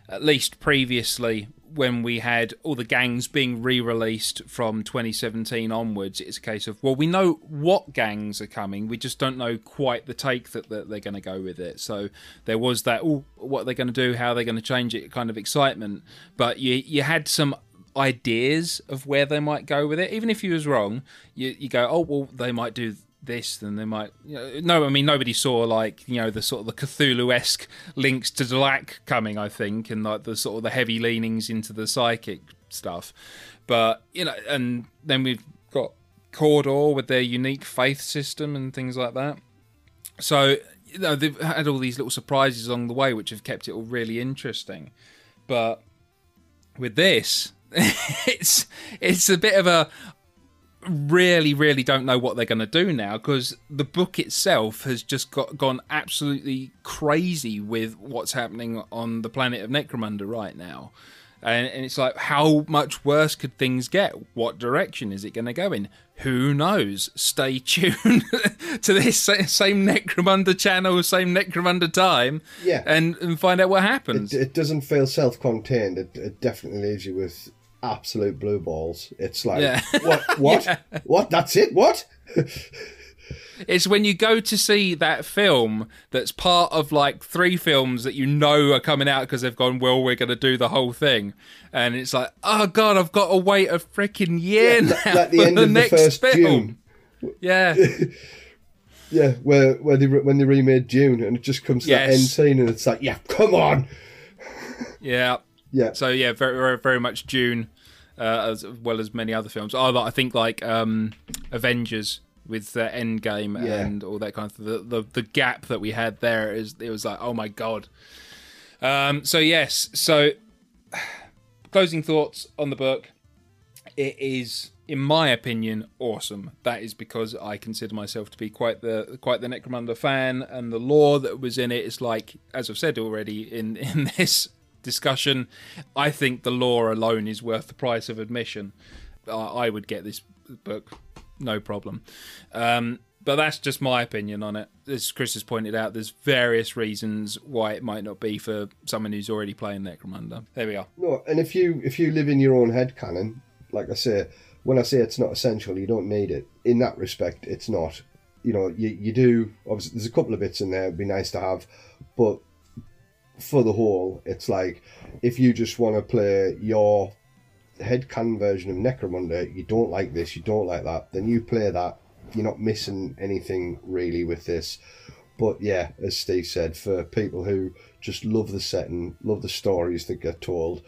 at least previously when we had all the gangs being re-released from 2017 onwards it's a case of well we know what gangs are coming we just don't know quite the take that, that they're going to go with it. So there was that oh what they're going to do? How they're going to change it? Kind of excitement. But you you had some ideas of where they might go with it. Even if you was wrong, you you go, oh well, they might do this, then they might. You know, no, I mean nobody saw like you know the sort of the Cthulhu esque links to Delaque coming. I think, and like the sort of the heavy leanings into the psychic stuff. But you know, and then we've got Cawdor with their unique faith system and things like that. So you know, they've had all these little surprises along the way, which have kept it all really interesting. But with this, [LAUGHS] it's it's a bit of a really really don't know what they're going to do now because the book itself has just got gone absolutely crazy with what's happening on the planet of Necromunda right now. And, and it's like, how much worse could things get? What direction is it going to go in? Who knows? Stay [LAUGHS] tuned to this same Necromunda channel, same Necromunda time, Yeah. and, and find out what happens. It, it doesn't feel self-contained. It, it definitely leaves you with absolute blue balls. It's like, Yeah. [LAUGHS] what? What? Yeah. What? That's it? What? It's when you go to see that film that's part of like three films that you know are coming out because they've gone, well, we're going to do the whole thing. And it's like, oh, God, I've got to wait a freaking year Yeah, now like the for end the of the first film. Dune. Yeah. [LAUGHS] Yeah, where where they when they remade Dune and it just comes to that end scene and it's like, yeah, come on. Yeah. Yeah. So yeah, very very, very much Dune, uh, as well as many other films. Oh, I think like um, Avengers with uh, Endgame Yeah. and all that kind of the, the the gap that we had there is it was like oh my god. Um, so yes, so [SIGHS] closing thoughts on the book. It is, in my opinion, awesome. That is because I consider myself to be quite the quite the Necromunda fan, and the lore that was in it is like, as I've said already in [LAUGHS] in this discussion, I think the lore alone is worth the price of admission. I, I would get this book, no problem. Um, but that's just my opinion on it. As Chris has pointed out, there's various reasons why it might not be for someone who's already playing Necromunda. There we are. No, and if you if you live in your own head canon, like I say, when I say it's not essential, you don't need it. In that respect, it's not. You know, you, you do obviously there's a couple of bits in there it'd be nice to have, but for the whole, it's like if you just want to play your headcanon version of Necromunda, you don't like this, you don't like that, then you play that. You're not missing anything really with this. But yeah, as Steve said, for people who just love the setting, love the stories that get told,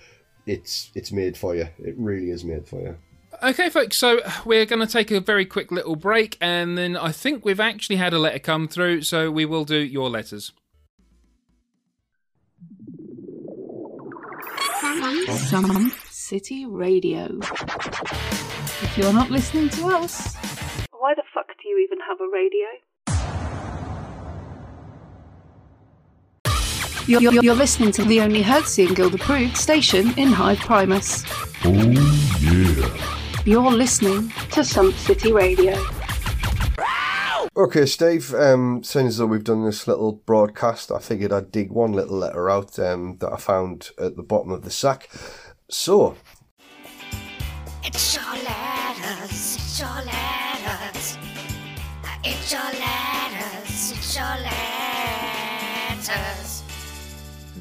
it's it's made for you. It really is made for you. Okay, folks, so we're going to take a very quick little break, and then I think we've actually had a letter come through, so we will do your letters. Sump City Radio. If you're not listening to us, why the fuck do you even have a radio? You're, you're, you're listening to the only Hertzian Guild approved station in Hive Primus. Oh, yeah. You're listening to Sump City Radio. Okay, Steve. Um, seeing as though we've done this little broadcast, I figured I'd dig one little letter out um, that I found at the bottom of the sack. So, It's your letters, it's your letters.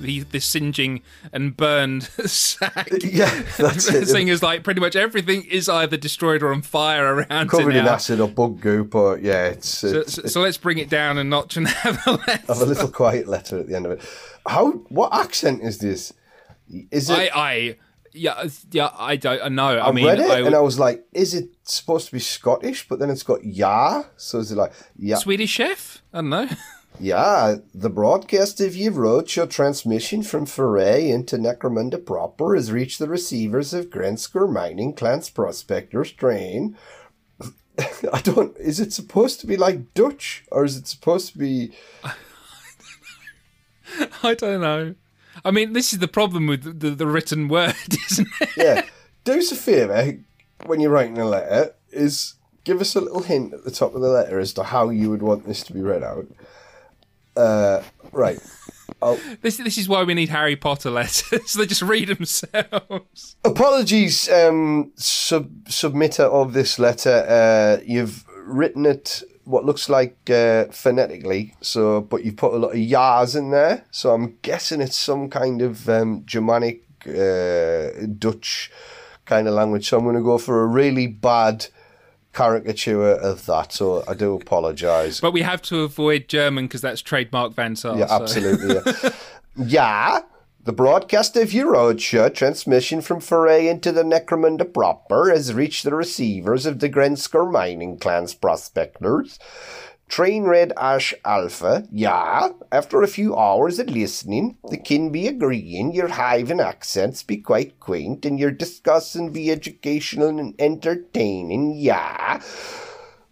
The, the singeing and burned [LAUGHS] sack. Yeah, that's [LAUGHS] it. The thing is, like, pretty much everything is either destroyed or on fire around covered in acid or bug goo, but yeah, it's, So, it's, so, let's bring it down a notch and [LAUGHS] have a letter. have a little quiet letter at the end of it. How? What accent is this? Is it? I, I, yeah, yeah, I don't know. I, I, mean, read it I, and I was like, is it supposed to be Scottish? But then it's got yeah. So is it like yeah? Swedish chef? I don't know. Yeah, the broadcast of your roadshow transmission from Foray into Necromunda proper has reached the receivers of Grensker Mining Clans Prospector Strain. [LAUGHS] I don't. Is it supposed to be like Dutch or is it supposed to be? [LAUGHS] I don't know. I mean, this is the problem with the, the, the written word, [LAUGHS] isn't it? Yeah. Do us a favour when you're writing a letter. Is give us a little hint at the top of the letter as to how you would want this to be read out. Uh, right. I'll, [LAUGHS] This this is why we need Harry Potter letters. [LAUGHS] they just read themselves. Apologies, um, sub- submitter of this letter. Uh, you've written it what looks like uh, phonetically, so but you put a lot of yas in there. So I'm guessing it's some kind of um, Germanic, uh, Dutch kind of language. So I'm going to go for a really bad caricature of that. So I do apologise. But we have to avoid German because that's trademark Van Saar. Yeah, so- absolutely. Yeah. [LAUGHS] yeah, The broadcast of your roadshow transmission from Foray into the Necromunda proper has reached the receivers of the Grensker mining clan's prospectors. Train Red Ash Alpha, yeah, after a few hours of listening, the kin be agreeing your hive accents be quite quaint and your discussing be educational and entertaining, yeah.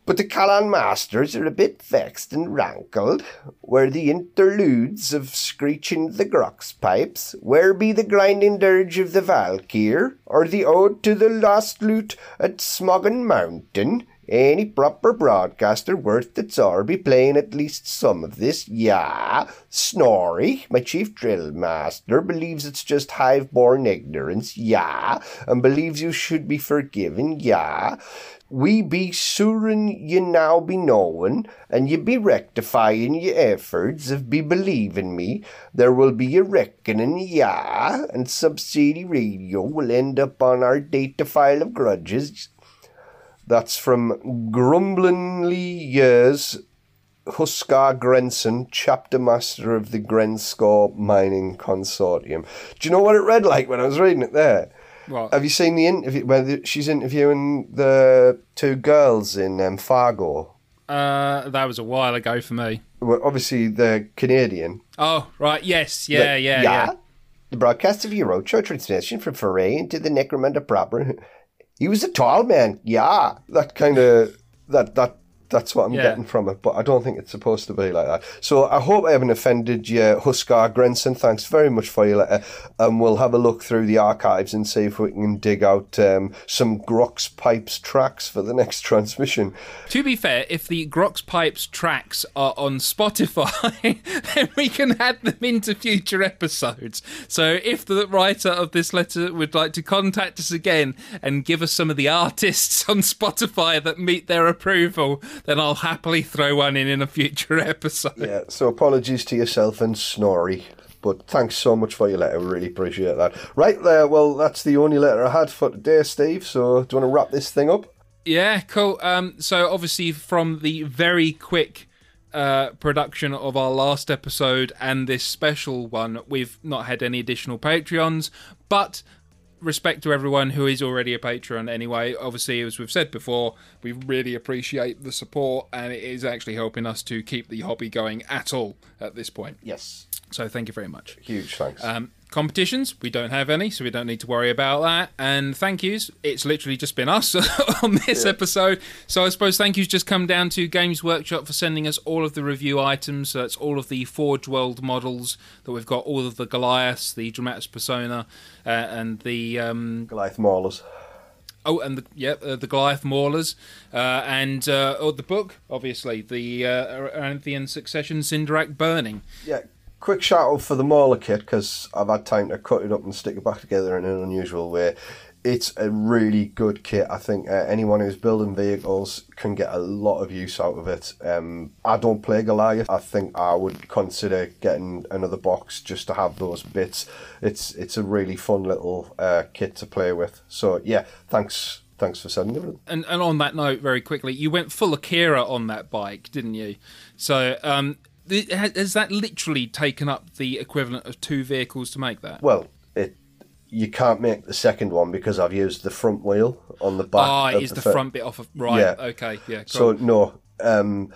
But the Callan masters are a bit vexed and rankled. Where the interludes of screeching the grox pipes? Where be the grinding dirge of the Valkyr? Or the ode to the lost loot at Smoggen Mountain? Any proper broadcaster worth its hour be playing at least some of this, yeah. Snorri, my chief drill master, believes it's just hive-born ignorance, yeah, and believes you should be forgiven, yeah. We be surin ye now be knowing, and ye be rectifying ye efforts of be believing me. There will be a reckoning, yeah, and Sump City Radio will end up on our data file of grudges. That's from Grumblingly Years, Huskar Grenson, chapter master of the Grenscore Mining Consortium. Do you know what it read like when I was reading it there? What? Have you seen the interview where the, she's interviewing the two girls in um, Fargo? Uh, that was a while ago for me. Well, obviously, they're Canadian. Oh, right. Yes. Yeah. The- yeah. Yeah. The broadcast of Euro show transmission from Foray into the Necromunda proper. He was a tall man. Yeah, that kind of that that that's what I'm Yeah. getting from it. But I don't think it's supposed to be like that. So I hope I haven't offended you, Huskar Grenson. Thanks very much for your letter, and we'll have a look through the archives and see if we can dig out um, some Grox Pipes tracks for the next [LAUGHS] transmission. To be fair, if the Grox Pipes tracks are on Spotify, [LAUGHS] then we can add them into future episodes. So if the writer of this letter would like to contact us again and give us some of the artists [LAUGHS] on Spotify that meet their approval, then I'll happily throw one in in a future [LAUGHS] episode. Yeah, so apologies to yourself and Snorri. But thanks so much for your letter. We really appreciate that. Right there, well, that's the only letter I had for today, Steve. So do you want to wrap this thing up? Yeah, cool. Um, so obviously from the very quick uh, production of our last episode and this special one, we've not had any additional Patreons, but respect to everyone who is already a patron anyway. Obviously, as we've said before, we really appreciate the support and it is actually helping us to keep the hobby going at all at this point. Yes. So thank you very much. Huge thanks. Um, competitions, we don't have any, so we don't need to worry about that. And thank yous, it's literally just been us [LAUGHS] on this episode. So I suppose thank yous just come down to Games Workshop for sending us all of the review items. So that's all of the Forge World models that we've got, all of the Goliaths, the Dramatis Persona, uh, and the um, Goliath Maulers. Oh, and the yeah, uh, the Goliath Maulers, uh, and uh, oh, the book, obviously, the uh, Aranthian Succession Cinderak Burning. Yeah, quick shout out for the Mauler kit because I've had time to cut it up and stick it back together in an unusual way. It's a really good kit. I think uh, anyone who's building vehicles can get a lot of use out of it. Um, I don't play Goliath. I think I would consider getting another box just to have those bits. It's it's a really fun little uh, kit to play with. So yeah, thanks thanks for sending it. And, and on that note, very quickly, you went full Akira on that bike, didn't you? So, um, has has that literally taken up the equivalent of two vehicles to make that? Well, it you can't make the second one because I've used the front wheel on the back. Ah, is the fir- front bit off of right? Yeah. Okay, yeah. So no, um,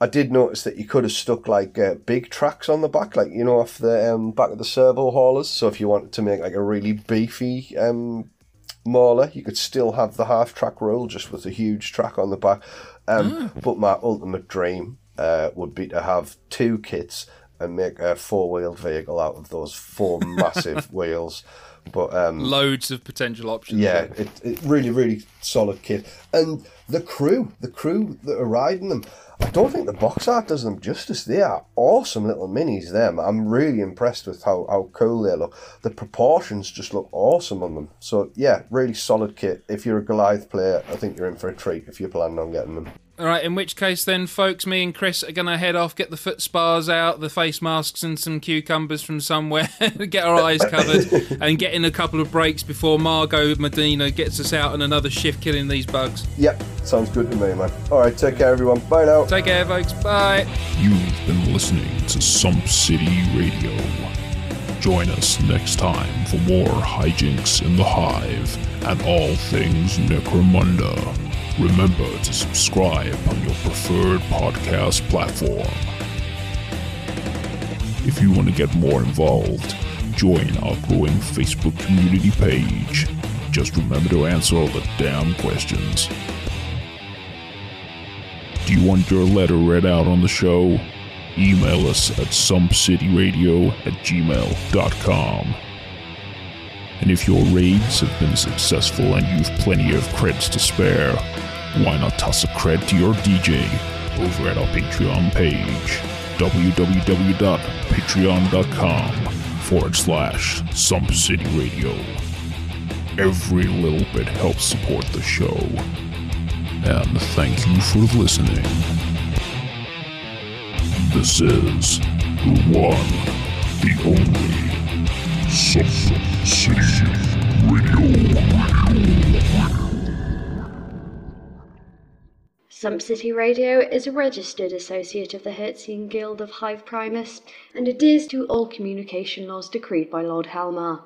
I did notice that you could have stuck like uh, big tracks on the back, like you know, off the um, back of the servo haulers. So if you wanted to make like a really beefy um, mauler, you could still have the half track roll just with a huge track on the back. Um, But my ultimate dream uh, would be to have two kits and make a four wheeled vehicle out of those four [LAUGHS] massive wheels. But um, Loads of potential options. yeah, it, it really, really solid kit. And the crew, the crew that are riding them, I don't think the box art does them justice. They are awesome little minis, them. I'm really impressed with how, how cool they look. The proportions just look awesome on them. So, yeah, really solid kit. If you're a Goliath player, I think you're in for a treat if you're planning on getting them. All right. In which case, then, folks, me and Chris are gonna head off, get the foot spars out, the face masks, and some cucumbers from somewhere, [LAUGHS] get our eyes covered, [LAUGHS] and get in a couple of breaks before Margot Medina gets us out on another shift killing these bugs. Yep, sounds good to me, man. All right, take care, everyone. Bye now. Take care, folks. Bye. You've been listening to Sump City Radio. Join us next time for more hijinks in the hive and all things Necromunda. Remember to subscribe on your preferred podcast platform. If you want to get more involved, join our growing Facebook community page. Just remember to answer all the damn questions. Do you want your letter read out on the show? Email us at sumpcityradio at gmail.com. And if your raids have been successful and you've plenty of creds to spare, why not toss a cred to your DJ over at our Patreon page, www.patreon.com forward slash Sump City Radio. Every little bit helps support the show. And thank you for listening. This is the one, the only Sump City Radio. Sump City Radio is a registered associate of the Hertzian Guild of Hive Primus and adheres to all communication laws decreed by Lord Helmawr.